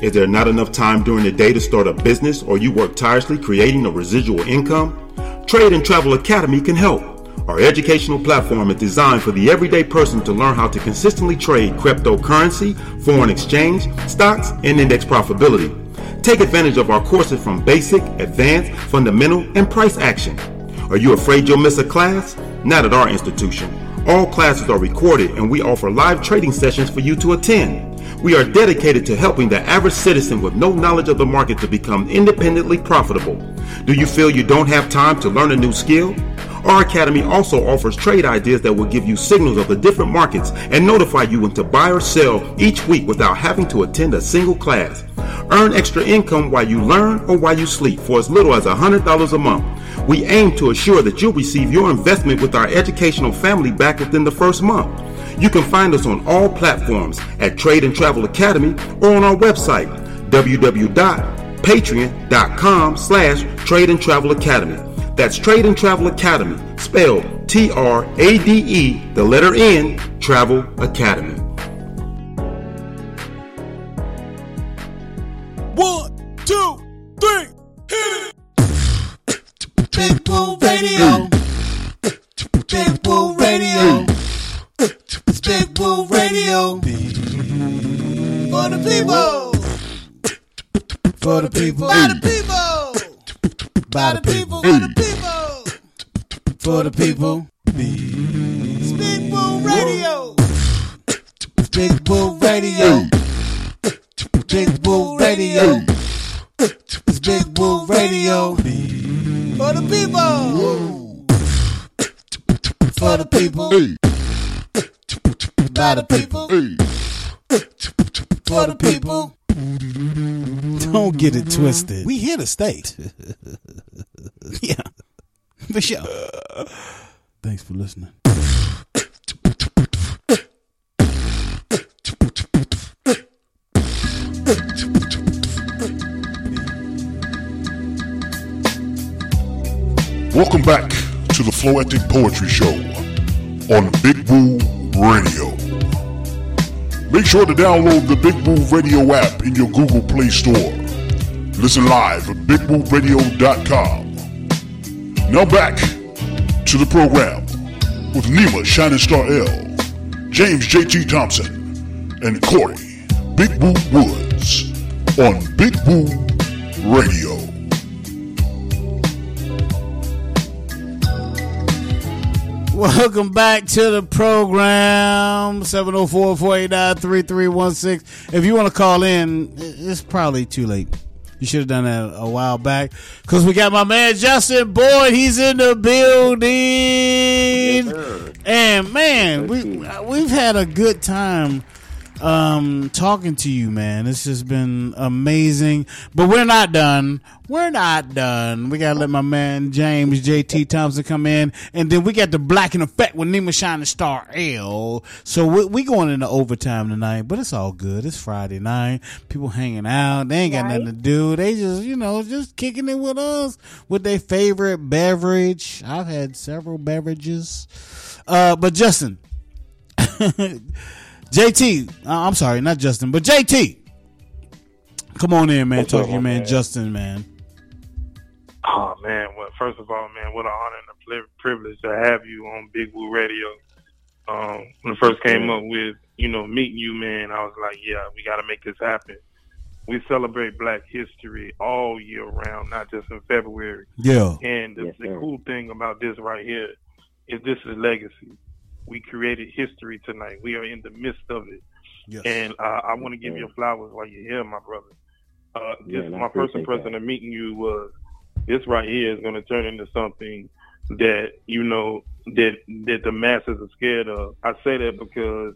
Is there not enough time during the day to start a business or you work tirelessly creating a residual income? Trade and Travel Academy can help. Our educational platform is designed for the everyday person to learn how to consistently trade cryptocurrency, foreign exchange, stocks, and index profitability. Take advantage of our courses from basic, advanced, fundamental, and price action. Are you afraid you'll miss a class? Not at our institution. All classes are recorded and we offer live trading sessions for you to attend. We are dedicated to helping the average citizen with no knowledge of the market to become independently profitable. Do you feel you don't have time to learn a new skill? Our academy also offers trade ideas that will give you signals of the different markets and notify you when to buy or sell each week without having to attend a single class. Earn extra income while you learn or while you sleep for as little as $100 a month. We aim to assure that you'll receive your investment with our educational family back within the first month. You can find us on all platforms at Trade and Travel Academy or on our website, www.patreon.com slash Trade and Travel Academy. That's Trade and Travel Academy, spelled T-R-A-D-E, the letter N, Travel Academy. One, two, three, hit it! Big Woo Radio. Big For the people. For the people. By the people. By the people. For the people. For the people. Big Woo Radio. Big Woo Radio. Big Woo Radio. It's Big Woo Radio. For the people. For the people. By the people. For the people. Don't get it twisted. We here to stay. yeah, for sure. Thanks for listening. Welcome back to the Floetic Poetry Show on Big Woo Radio. Make sure to download the Big Woo Radio app in your Google Play Store. Listen live at bigwooradio.com. Now back to the program with Nima Shining Star L, James JT Thompson, and Corey Big Woo Woods on Big Woo Radio. Welcome back to the program. 704-489-3316. If you want to call in, it's probably too late. You should have done that a while back. Cause we got my man Justin Boyd. He's in the building. and man, we we've had a good time um talking to you man it's just been amazing. But we're not done. We're not done. We gotta let my man james jt thompson come in and then we got the black in effect with nima shining star l. So we, we going into overtime tonight but it's all good. It's friday night. People hanging out. They ain't got nothing to do. They just you know just kicking it with us with their favorite beverage. I've had several beverages. Uh but justin JT, uh, I'm sorry, not Justin, but JT. Come on in, man. What's Talk up, to your man, man? Justin, man. Oh man, well, first of all, man, what an honor and a privilege to have you on Big Woo Radio. Um, when I first came up with, you know, meeting you, man, I was like, yeah, we got to make this happen. We celebrate Black History all year round, not just in February. Yeah. And the, the cool thing about this right here is this is legacy. We created history tonight. We are in the midst of it. Yes. And uh, I want to give you flowers while you're here, my brother. Uh, Yeah, just my first appreciate impression of meeting you was this right here is going to turn into something that you know that that the masses are scared of. I say that because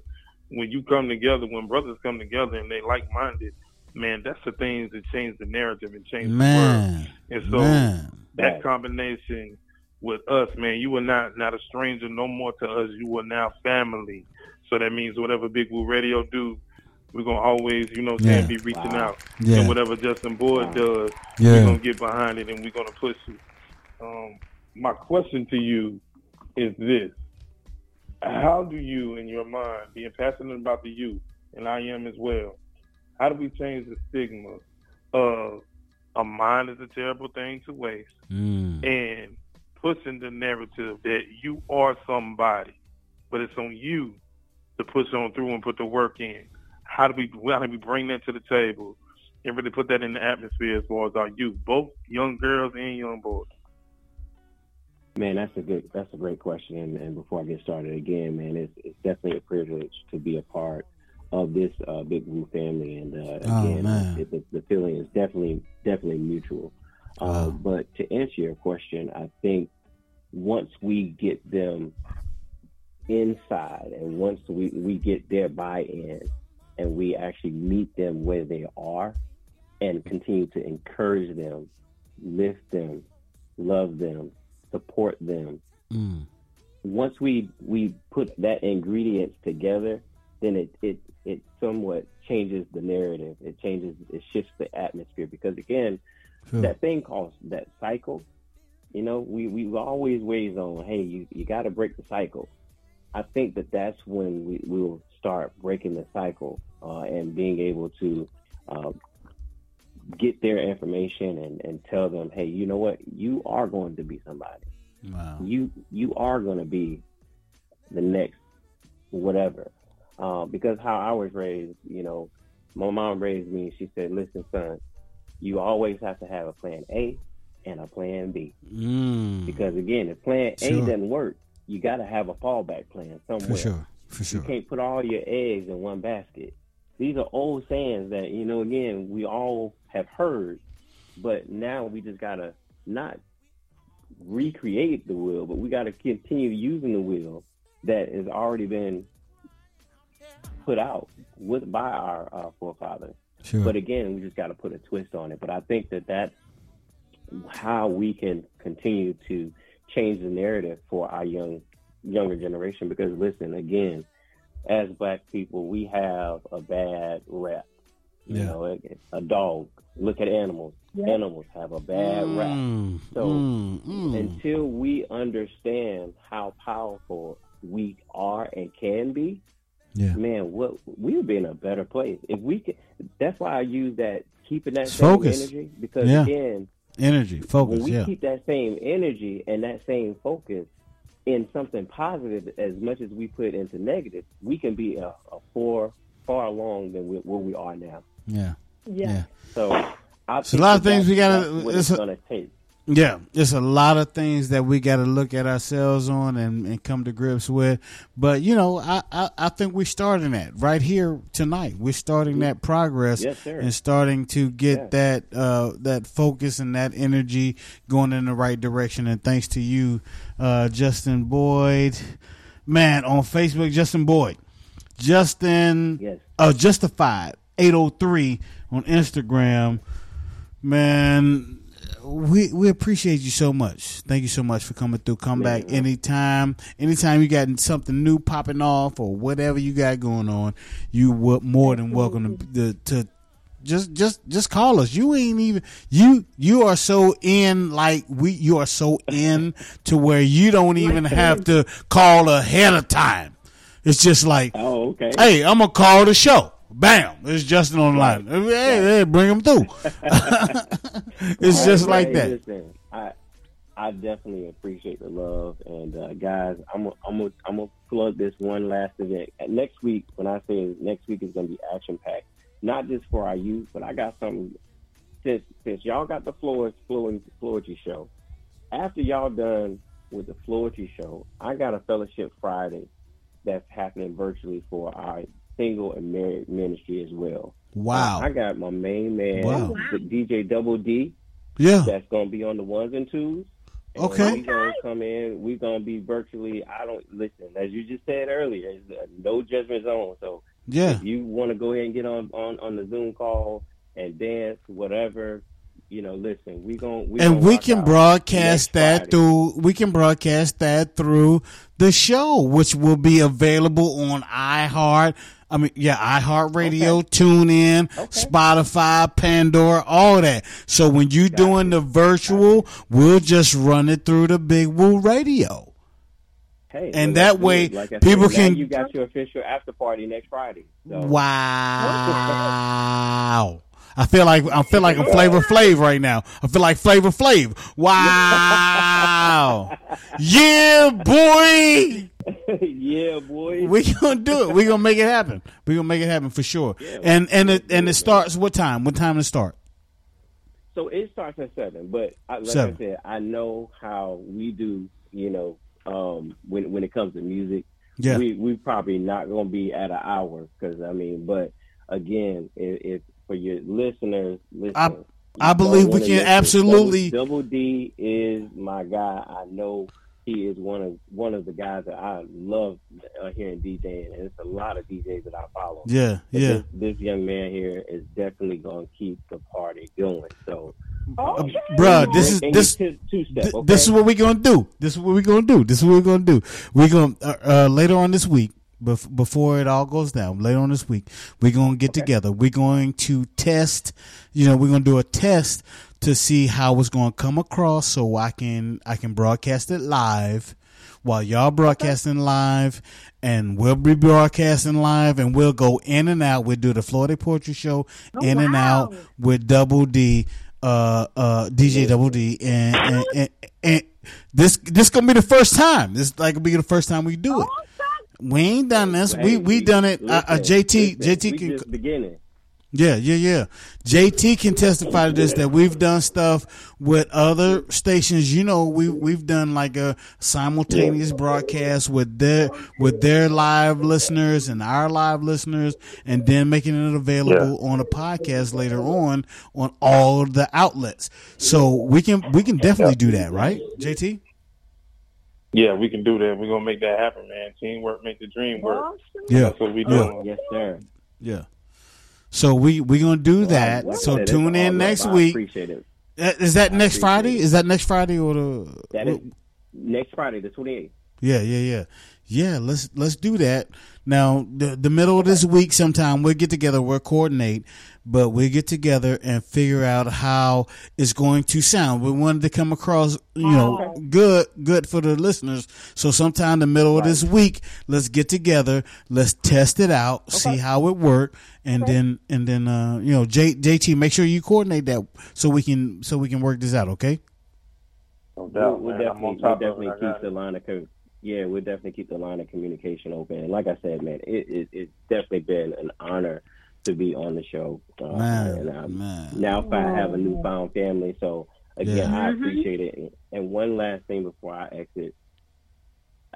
when you come together, when brothers come together and they like minded, man, that's the things that change the narrative and change the Man, world. And so man. that combination with us, man, you are not not a stranger no more to us. You are now family. So that means whatever Big Woo Radio do, we're gonna always, you know, what I'm saying, Yeah. be reaching out. Yeah. And whatever Justin Boyd does, Yeah. we're gonna get behind it and we're gonna push it. Um, my question to you is this: How do you, in your mind, being passionate about the youth, and I am as well, how do we change the stigma of a mind is a terrible thing to waste, Mm. and pushing the narrative that you are somebody, but it's on you to push on through and put the work in. How do we how do we bring that to the table and really put that in the atmosphere as far as our youth, both young girls and young boys? Man, that's a good, that's a great question. And, and before I get started again, man, it's, it's definitely a privilege to be a part of this uh, Big Woo family. And uh, Oh, again, man. it, the, the feeling is definitely, definitely mutual. Uh, but to answer your question, I think once we get them inside and once we, we get their buy-in and we actually meet them where they are and continue to encourage them, lift them, love them, support them. Mm. Once we we put that ingredients together, then it it it somewhat changes the narrative. It changes it shifts the atmosphere because again, Sure. that thing called that cycle. You know, we we always ways on. Hey, you you got to break the cycle. I think that that's when we we will start breaking the cycle uh, and being able to uh, get their information and, and tell them, hey, you know what, you are going to be somebody. Wow. You you are going to be the next whatever. Uh, because how I was raised, you know, my mom raised me. She said, "Listen, son, you always have to have a plan A and a plan B. Mm. Because again, if plan A doesn't work, you got to have a fallback plan somewhere. For sure. For sure. You can't put all your eggs in one basket. These are old sayings that, you know, again, we all have heard, but now we just got to not recreate the wheel, but we got to continue using the wheel that has already been put out with by our uh, forefathers. Sure. But again, we just got to put a twist on it. But I think that that's how we can continue to change the narrative for our young younger generation. Because listen, again, as black people, we have a bad rep. You Yeah. know, a, a dog. Look at animals. Animals have a bad Mm, rap. So mm, mm. until we understand how powerful we are and can be, Yeah. man, what we would be in a better place if we could. That's why I use that keeping that same focus. energy because Yeah. again, Energy, focus, when we yeah. keep that same energy and that same focus in something positive as much as we put into negative, we can be a, a far far along than we, where we are now. Yeah. Yeah. So I It's a lot of things we gotta- what it's it's a- gonna take. Yeah, it's a lot of things that we got to look at ourselves on and, and come to grips with. But you know, I, I I think we're starting that right here tonight. We're starting that progress Yes, and starting to get that uh, that focus and that energy going in the right direction. And thanks to you, uh, Justin Boyd, man, on Facebook, Justin Boyd, Justin, Yes. uh, Justified eight oh three on Instagram, man we we appreciate you so much. Thank you so much for coming through. Come back anytime. Anytime you got something new popping off or whatever you got going on, you were more than welcome to, to, to just just just call us. You ain't even you you are so in like we you are so in to where you don't even have to call ahead of time. It's just like Oh, okay. Hey, I'm gonna call the show. Bam! It's Justin on the line. Hey, hey, bring him through. it's just like Hey, that. Listen, I I definitely appreciate the love, and uh, guys, I'm gonna- I'm gonna I'm gonna plug this one last event Uh, next week. When I say next week is gonna be action packed, not just for our youth, but I got something. Since since y'all got the Floors Fluent Floetry show, after y'all done with the Floetry show, I got a fellowship Friday that's happening virtually for our single and married ministry as well. Wow. I got my main man, Wow. Oh, DJ Double D. Yeah. That's gonna be on the ones and twos. And Okay. We're gonna come in. We're gonna be virtually. I don't listen. As you just said earlier, it's a no judgment zone. So Yeah. if you want to go ahead and get on on on the Zoom call and dance, whatever, you know, listen. We gonna we and gonna we can broadcast that Friday. through we can broadcast that through the show which will be available on iheart i mean yeah iheart radio tune in spotify pandora all that so when you're doing the virtual we'll just run it through the big woo radio Hey, and well, that way. Like people said, can- You got your official after party next Friday. So. wow I feel like I feel like I'm Flavor Flav right now. I feel like Flavor Flav. Wow, yeah, boy. Yeah, boy. We gonna do it. We gonna make it happen. We gonna make it happen for sure. Yeah, and and it and it starts what time? What time to start? So it starts at seven, but I, like Seven. I said, I know how we do. You know, um, when when it comes to music, Yeah. we we probably not gonna be at an hour because I mean, but again, if for your listeners, listen. I- I believe we can absolutely- Double, Double D is my guy. I know he is one of one of the guys that I love uh, hearing DJing, and it's a lot of DJs that I follow. Yeah, But yeah. This, this young man here is definitely going to keep the party going. So, Uh, Bruh, this is And this you two step. Okay? This is what we're gonna do. This is what we're gonna do. This is what we're gonna do. We're gonna uh, uh, later on this week, bef- before it all goes down, later on this week, we're gonna get together. We're going to test. You know, we're gonna do a test to see how it's gonna come across, so I can I can broadcast it live while y'all broadcasting live, and we'll be broadcasting live, and we'll go in and out. We'll do the Floetic Poetry Show in and out with Double D, uh, uh, DJ Double D, and and, and, and this this gonna be the first time. This like be the first time we do it. We ain't done this. We we done it. Uh, uh, JT listen, JT can just beginning. yeah, yeah, yeah. JT can testify to this that we've done stuff with other stations. You know, we we've done like a simultaneous broadcast with their with their live listeners and our live listeners, and then making it available on a podcast later on on all the outlets. So we can we can definitely do that, right, JT? Yeah, we can do that. We're gonna make that happen, man. Teamwork make the dream work. Yeah. That's what we Yeah. Yes, sir. Yeah. So we we gonna do that. Like I so tune all in love. next I week. appreciate it. Uh, Is that I next Friday? it. Is that next Friday or the? That is next Friday, the 28th. Yeah, yeah, yeah, yeah. Let's let's do that. Now, the the middle of this week, sometime we'll get together. We'll coordinate, but we'll get together and figure out how it's going to sound. We wanted to come across, you know, good, good for the listeners. So, sometime in the middle of this week, let's get together. Let's test it out, see how it worked, and then and then uh, you know, J, JT, make sure you coordinate that so we can so we can work this out. Okay. No We'll, doubt, we'll man. Definitely, we'll definitely keep got the line of co- yeah, we'll definitely keep the line of communication open. And like I said, man, it, it, it's definitely been an honor to be on the show. Uh, Man, and um, man. now I have a newfound family, so again, Yeah. I Mhm. appreciate it. And, and one last thing before I exit,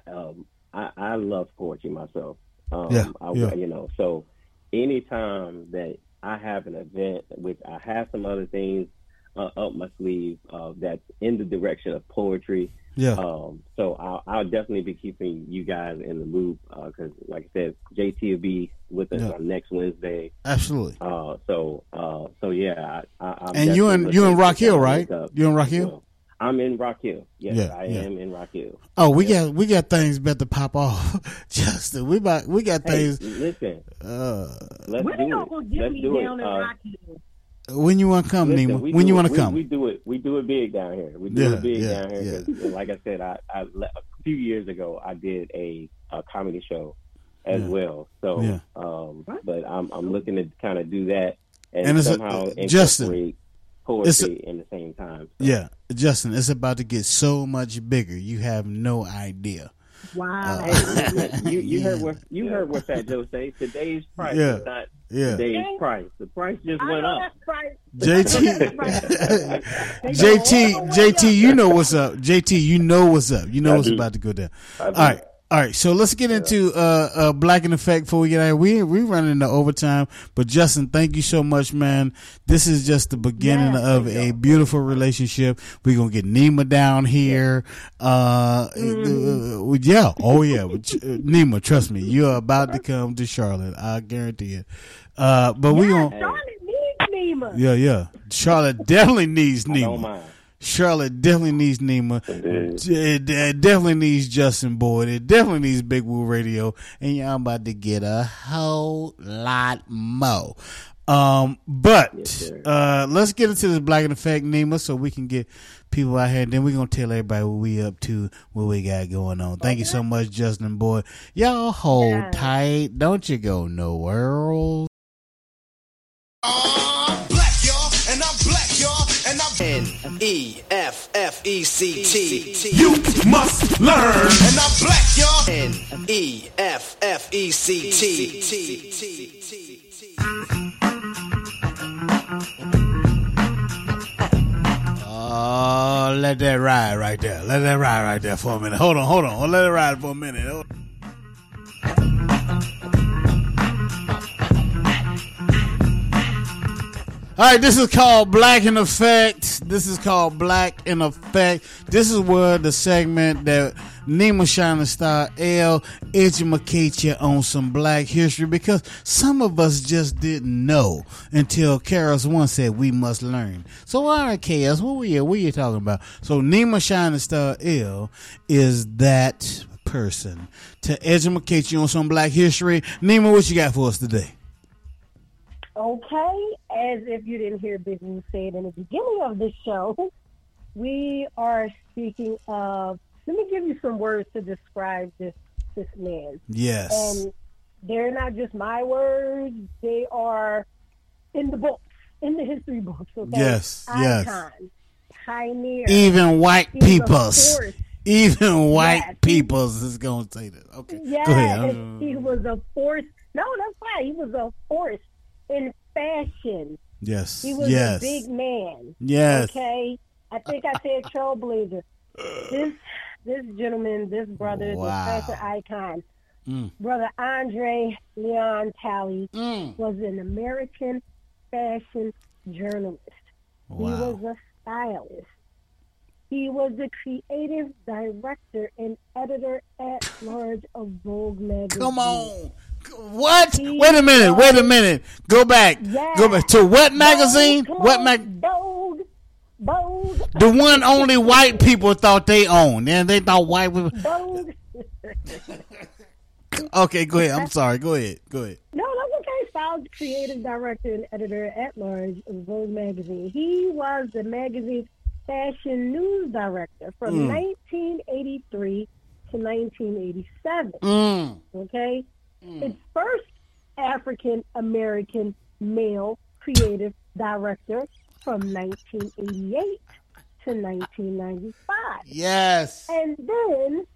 um, I, I love poetry myself. Um, Yeah, I, yeah. you know, so anytime that I have an event, which I have some other things uh, up my sleeve uh, that's in the direction of poetry. Yeah. Um, so I'll, I'll definitely be keeping you guys in the loop because, like I said, JT will be with us Yeah. on next Wednesday. Absolutely. Uh, so, uh, so yeah. I, I, I'm And you definitely in you in Rock Hill, right? You in Rock Hill? well. I'm in Rock Hill. Yes, Yeah, I yeah. am in Rock Hill. Oh, we got we got things about to pop off, Justin. We about we got Hey, things. listen, Uh, let's When do y'all it. gonna get Let's me do down it. in Uh, Rock Hill? When you want to come, Listen, Nima? When you want to come? We do it. We do it big down here. We do Yeah, it big yeah, down here. yeah. like I said, I, I a few years ago I did a, a comedy show as well. So, um, but I'm I'm looking to kind of do that and, And it's a- somehow Justin, incorporate it's poetry in the same time. yeah, Justin, it's about to get so much bigger. You have no idea. Wow. Uh, hey, you you heard what you heard what that Joe say. Today's price Yeah. is not Yeah. today's price. The price just I went know up. that's right. JT, JT, JT, you know what's up. JT, you know what's up. You know I what's do. about to go down. I All do. right. All right, so let's get into uh, uh, Black in Effect before we get out. of here. We we running into overtime, but Justin, thank you so much, man. This is just the beginning Yes, of a beautiful relationship. We're gonna get Nima down here. Uh, uh, yeah, oh yeah, uh, Nima, trust me, you are about to come to Charlotte. I guarantee it. Uh, but we Yeah, gonna, Charlotte needs Nima. yeah, yeah. Charlotte definitely needs I don't Nima. Mind. Charlotte definitely needs Nima. It, it definitely needs Justin Boyd. It definitely needs Big Woo Radio. And y'all about to get a whole lot more. Um, but uh, let's get into this Black in Effect Nima so we can get people out here. And then we're going to tell everybody what we up to, what we got going on. Thank you so much, Justin Boyd. Y'all hold Yeah. tight. Don't you go nowhere. I'm N E F F E C T. You must learn. And I'm black, y'all. N E F F E C T. Oh, let that ride right there. Let that ride right there for a minute. Hold on, hold on. Let it ride for a minute. All right, this is called Black in Effect. This is called Black in Effect. This is where the segment that Nima Shining Star L educate you on some black history because some of us just didn't know until KRS-One said we must learn. So all right, Chaos, what were you what are you talking about? So Nima Shining Star L is that person to educate you on some black history. Nima, what you got for us today? Okay, as if you didn't hear Big Woo say it in the beginning of the show, we are speaking of. Let me give you some words to describe this this man. Yes. and they're not just my words; they are in the books, in the history books. Okay? Yes, yes. Icon, pioneer, Even white peoples. Even white Yes. peoples is gonna say that. Okay. Yes, Go ahead. He was a force. No, that's fine. He was a force in fashion. Yes. He was yes. a big man. Yes. Okay. I think I said trailblazer. This this gentleman, this brother, Wow. this fashion icon, Mm. brother Andre Leon Talley, Mm. was an American fashion journalist. He was a stylist. He was the creative director and editor at large of Vogue magazine. Come on. What? wait a minute. Wait a minute. Go back. Go back to what magazine? Come what mag? Vogue. Vogue. The one only white people thought they owned, and they thought white people. Vogue. Okay, go ahead. I'm sorry. Go ahead. Go ahead. No, that's okay. Style creative director and editor at large of Vogue magazine. He was the magazine's fashion news director from Mm. 1983 to 1987. Mm. Okay, Mm. its first African American male creative director from 1988 to 1995. Yes. And then,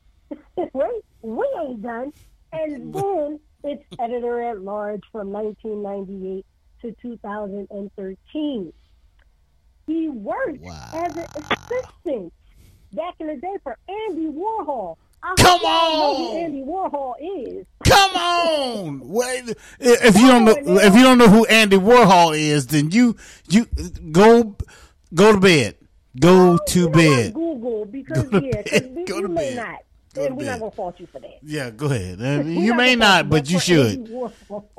wait, we ain't done. And then it's editor at large from 1998 to 2013. He worked as an assistant back in the day for Andy Warhol. I Come hope y'all know who on! Andy Warhol is. Come on. Wait. If you don't know, if you don't know who Andy Warhol is, then you you go go to bed. Go to bed. Google because Go to bed. Go you may bed. not. Go and we're not gonna fault you for that. Yeah, go ahead. Uh, you may not, but you should.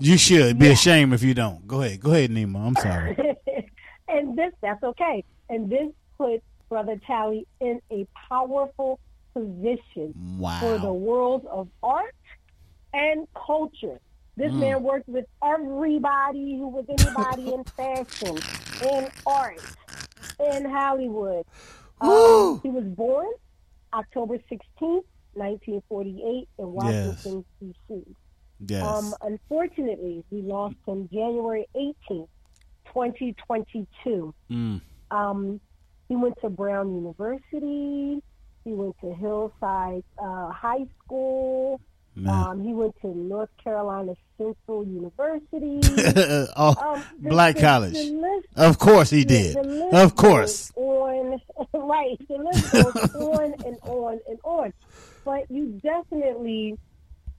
You should be Yeah. ashamed if you don't. Go ahead. Go ahead, Nima. I'm sorry. and this that's okay. And this puts Brother Talley in a powerful position Wow. for the world of art and culture. This Mm. man worked with everybody who was anybody in fashion, in art, in Hollywood. Um, he was born October 16th, 1948 in Washington, D.C. Yes. Um, unfortunately, we lost him January 18th, 2022. Mm. Um, he went to Brown University. He went to Hillside uh, High School. Um, he went to North Carolina Central University. oh, Um, the- Black the- College. the list- Of course he did. Of course. On right, the list goes on and on and on. But you definitely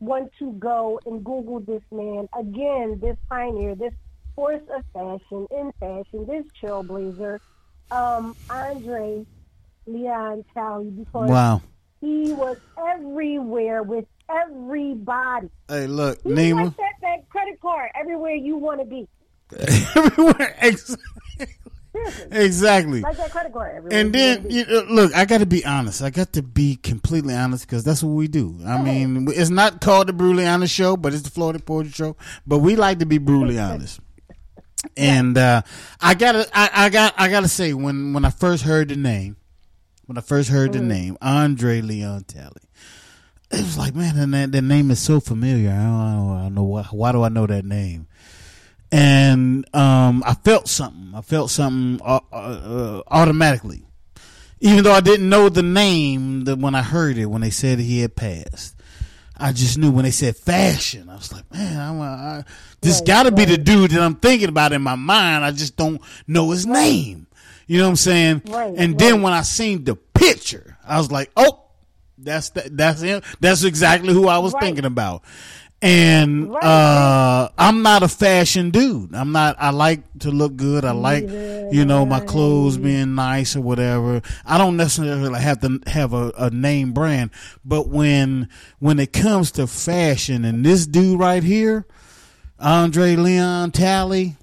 want to go and Google this man again. This pioneer, this force of fashion in fashion, this trailblazer, um, Andre Leon Talley, because Wow. he was everywhere with everybody. Hey, look, He like that, that credit card everywhere you want to be. Everywhere. Ex- exactly. Like that credit card everywhere. And then, you know, look, I got to be honest. I got to be completely honest because that's what we do. I mean, it's not called the Brutally Honest Show, but it's the Floetic Poetry Show. But we like to be brutally honest. And uh, I gotta, I, I got, I gotta say, when when I first heard the name, when I first heard the name Andre Leon Talley, it was like, man, that, that name is so familiar. I don't, I don't know why. Why do I know that name? and um, I felt something. I felt something uh, uh, automatically, even though I didn't know the name. That when I heard it, when they said he had passed, I just knew when they said fashion. I was like, man, I'm, I, this Right, got to be the dude that I'm thinking about in my mind. I just don't know his name. You know what I'm saying? Right, and then when I seen the picture, I was like, oh, that's the, that's him. That's exactly who I was Right. thinking about. And Right, uh, I'm not a fashion dude. I'm not. I like to look good. I like, you know, my clothes being nice or whatever. I don't necessarily have to have a, a name brand, but when when it comes to fashion, and this dude right here, Andre Leon Talley,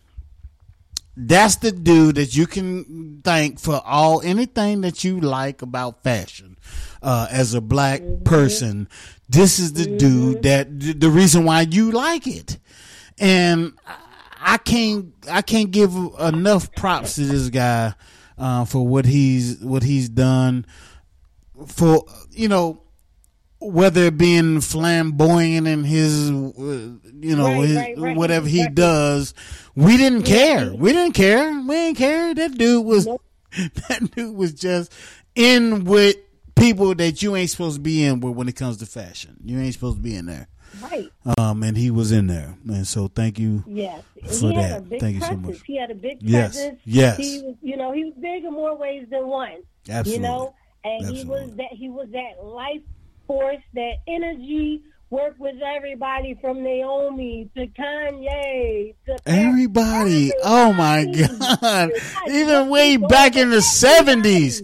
that's the dude that you can thank for all anything that you like about fashion uh, as a black person. This is the dude that the reason why you like it, and I can't I can't give enough props to this guy uh, for what he's what he's done for you know whether it being flamboyant in his uh, you know Right, his, right, right. whatever he does we didn't care we didn't care we didn't care that dude was that dude was just in with people that you ain't supposed to be in with when it comes to fashion you ain't supposed to be in there Right. um and he was in there and so thank you Yes. For he had that a big thank you so presence. much He had a big Yes, presence. yes. He was, you know, he was big in more ways than one. Absolutely. You know, and he was that he was that life force, that energy. Worked with everybody from Naomi to Kanye to Everybody. Oh my God. Even way back in the seventies.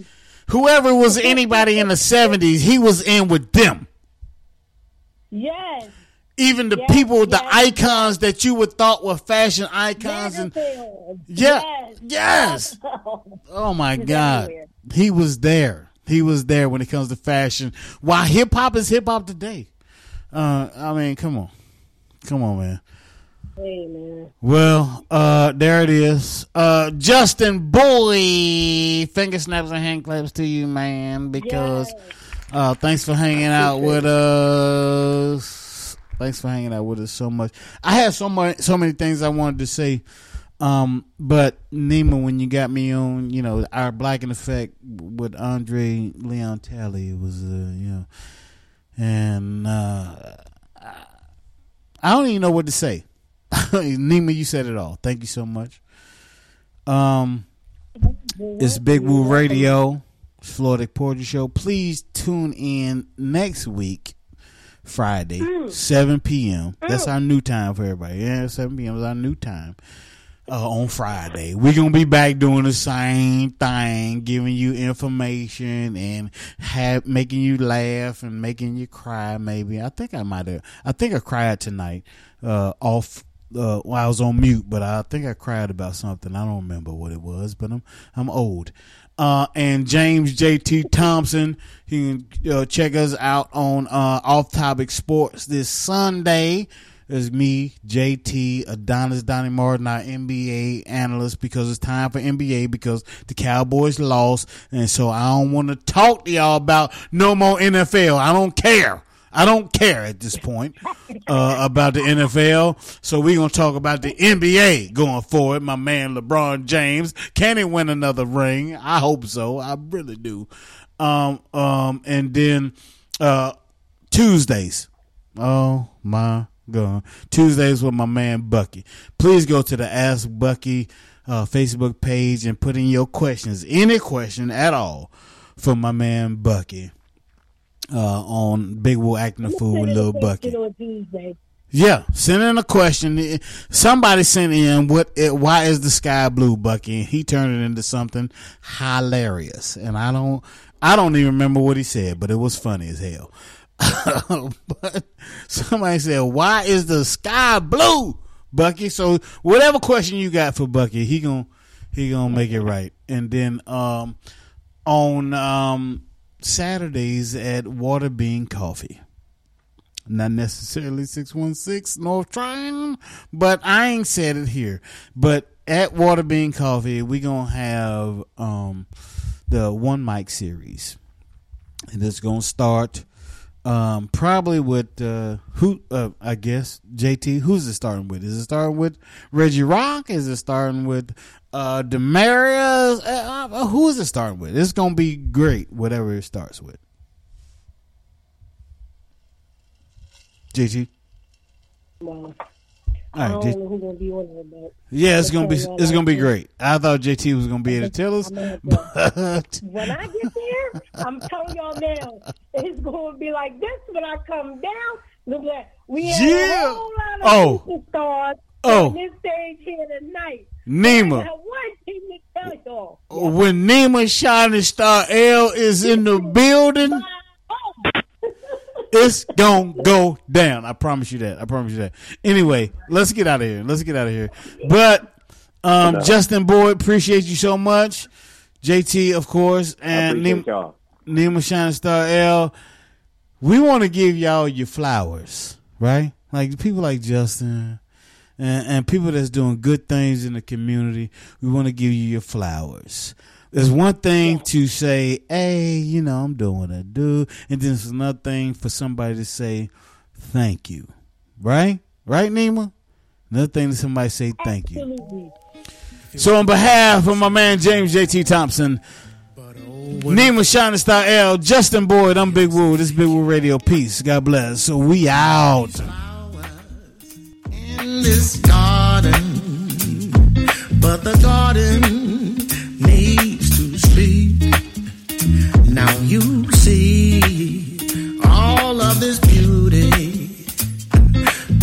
Whoever was anybody in the seventies, he was in with them. yes, Even the Yes, people, the yes, icons that you would thought were fashion icons and Yeah, yes, yes. Oh my God. He was there. He was there when it comes to fashion. Why hip hop is hip hop today. Uh I mean, come on. Come on, man. Hey man, Well, uh, there it is. Uh, Justin Boyd, finger snaps and hand claps to you, man, because uh, thanks for hanging out with us. Thanks for hanging out with us so much. I had so much, so many things I wanted to say, um, but Nima, when you got me on, you know, our Black in Effect with Andre Leon Talley, was, uh, you know, and uh, I don't even know what to say. Nima, you said it all. Thank you so much. Um, it's Big Woo Radio, Floetic Poetry Show. Please tune in next week, Friday, seven p.m. That's our new time for everybody. Yeah, seven p.m. is our new time. Uh, on Friday, we're gonna be back doing the same thing, giving you information and have making you laugh and making you cry. Maybe I think I might have. I think I cried tonight. Uh, off uh, while I was on mute, but I think I cried about something. I don't remember what it was, but I'm I'm old. Uh, and James JT Thompson, you can uh, check us out on uh, Off Topic Sports this Sunday. There's me, JT, Adonis Donnie Martin, our NBA analyst, because it's time for NBA because the Cowboys lost. And so I don't want to talk to y'all about no more NFL. I don't care. I don't care at this point uh, about the NFL. So we're going to talk about the NBA going forward. My man LeBron James. Can he win another ring? I hope so. I really do. Um, um, and then uh, Tuesdays. Oh my God. Tuesdays with my man Bucky. Please go to the Ask Bucky uh, Facebook page and put in your questions, any question at all, for my man Bucky uh, on Big Woo Acting a Fool with Lil Bucky. Yeah, send in a question. Somebody sent in what? Why is the sky blue, Bucky? And he turned it into something hilarious, and I don't, I don't even remember what he said, but it was funny as hell. But somebody said, "Why is the sky blue, Bucky?" So whatever question you got for Bucky, he gonna he gonna make it right. And then um, on um, Saturdays at Water Bean Coffee not necessarily 616 North Triangle, but I ain't said it here. But at Water Bean Coffee, we gonna have um the one mic series, and it's gonna start Um, probably with uh, who? Uh, I guess JT. Who's it starting with? Is it starting with Reggie Rock? Is it starting with uh, Demarius? Uh, uh, who is it starting with? It's gonna be great, whatever it starts with. JT. I don't know who's gonna be on but Yeah, it's gonna be it's gonna be great. I thought JT was gonna be able to tell us, but when I get there, I'm telling y'all now, it's gonna be like this when I come down. Look at we have Yeah. a whole lot of Oh. superstars Oh. on this stage here tonight. Nima. I have one tell y'all. when Nima Shining Star L is in the building, it's gonna go down. I promise you that. I promise you that. Anyway, let's get out of here. Let's get out of here. But um, Justin Boyd, appreciate you so much. JT, of course, and Nima. Nima Shining Star L. We want to give y'all your flowers, right? Like people like Justin and, and people that's doing good things in the community. We want to give you your flowers. There's one thing to say, hey, you know, I'm doing what I do. And then there's another thing for somebody to say, thank you. Right? Right, Nima? Another thing to somebody say, thank you. So, on behalf of my man James JT Thompson, Nima Shining Star L, Justin Boyd, I'm Big Woo. This is Big Woo Radio. Peace. God bless. So, we out. in this garden, but the garden Now you see all of this beauty,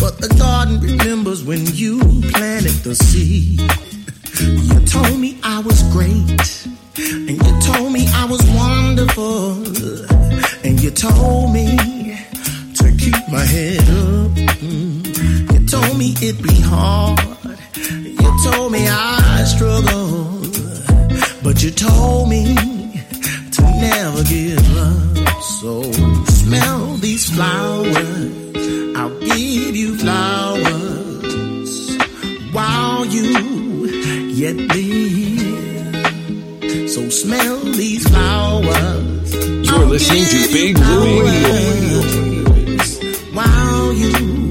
but the garden remembers when you planted the seed. You told me I was great, and you told me I was wonderful, and you told me to keep my head up. You told me it'd be hard. You told me I struggle, but you told me to never give up. So smell these flowers. I'll give you flowers while you yet live. So smell these flowers. You're listening to Big Woo Radio. While you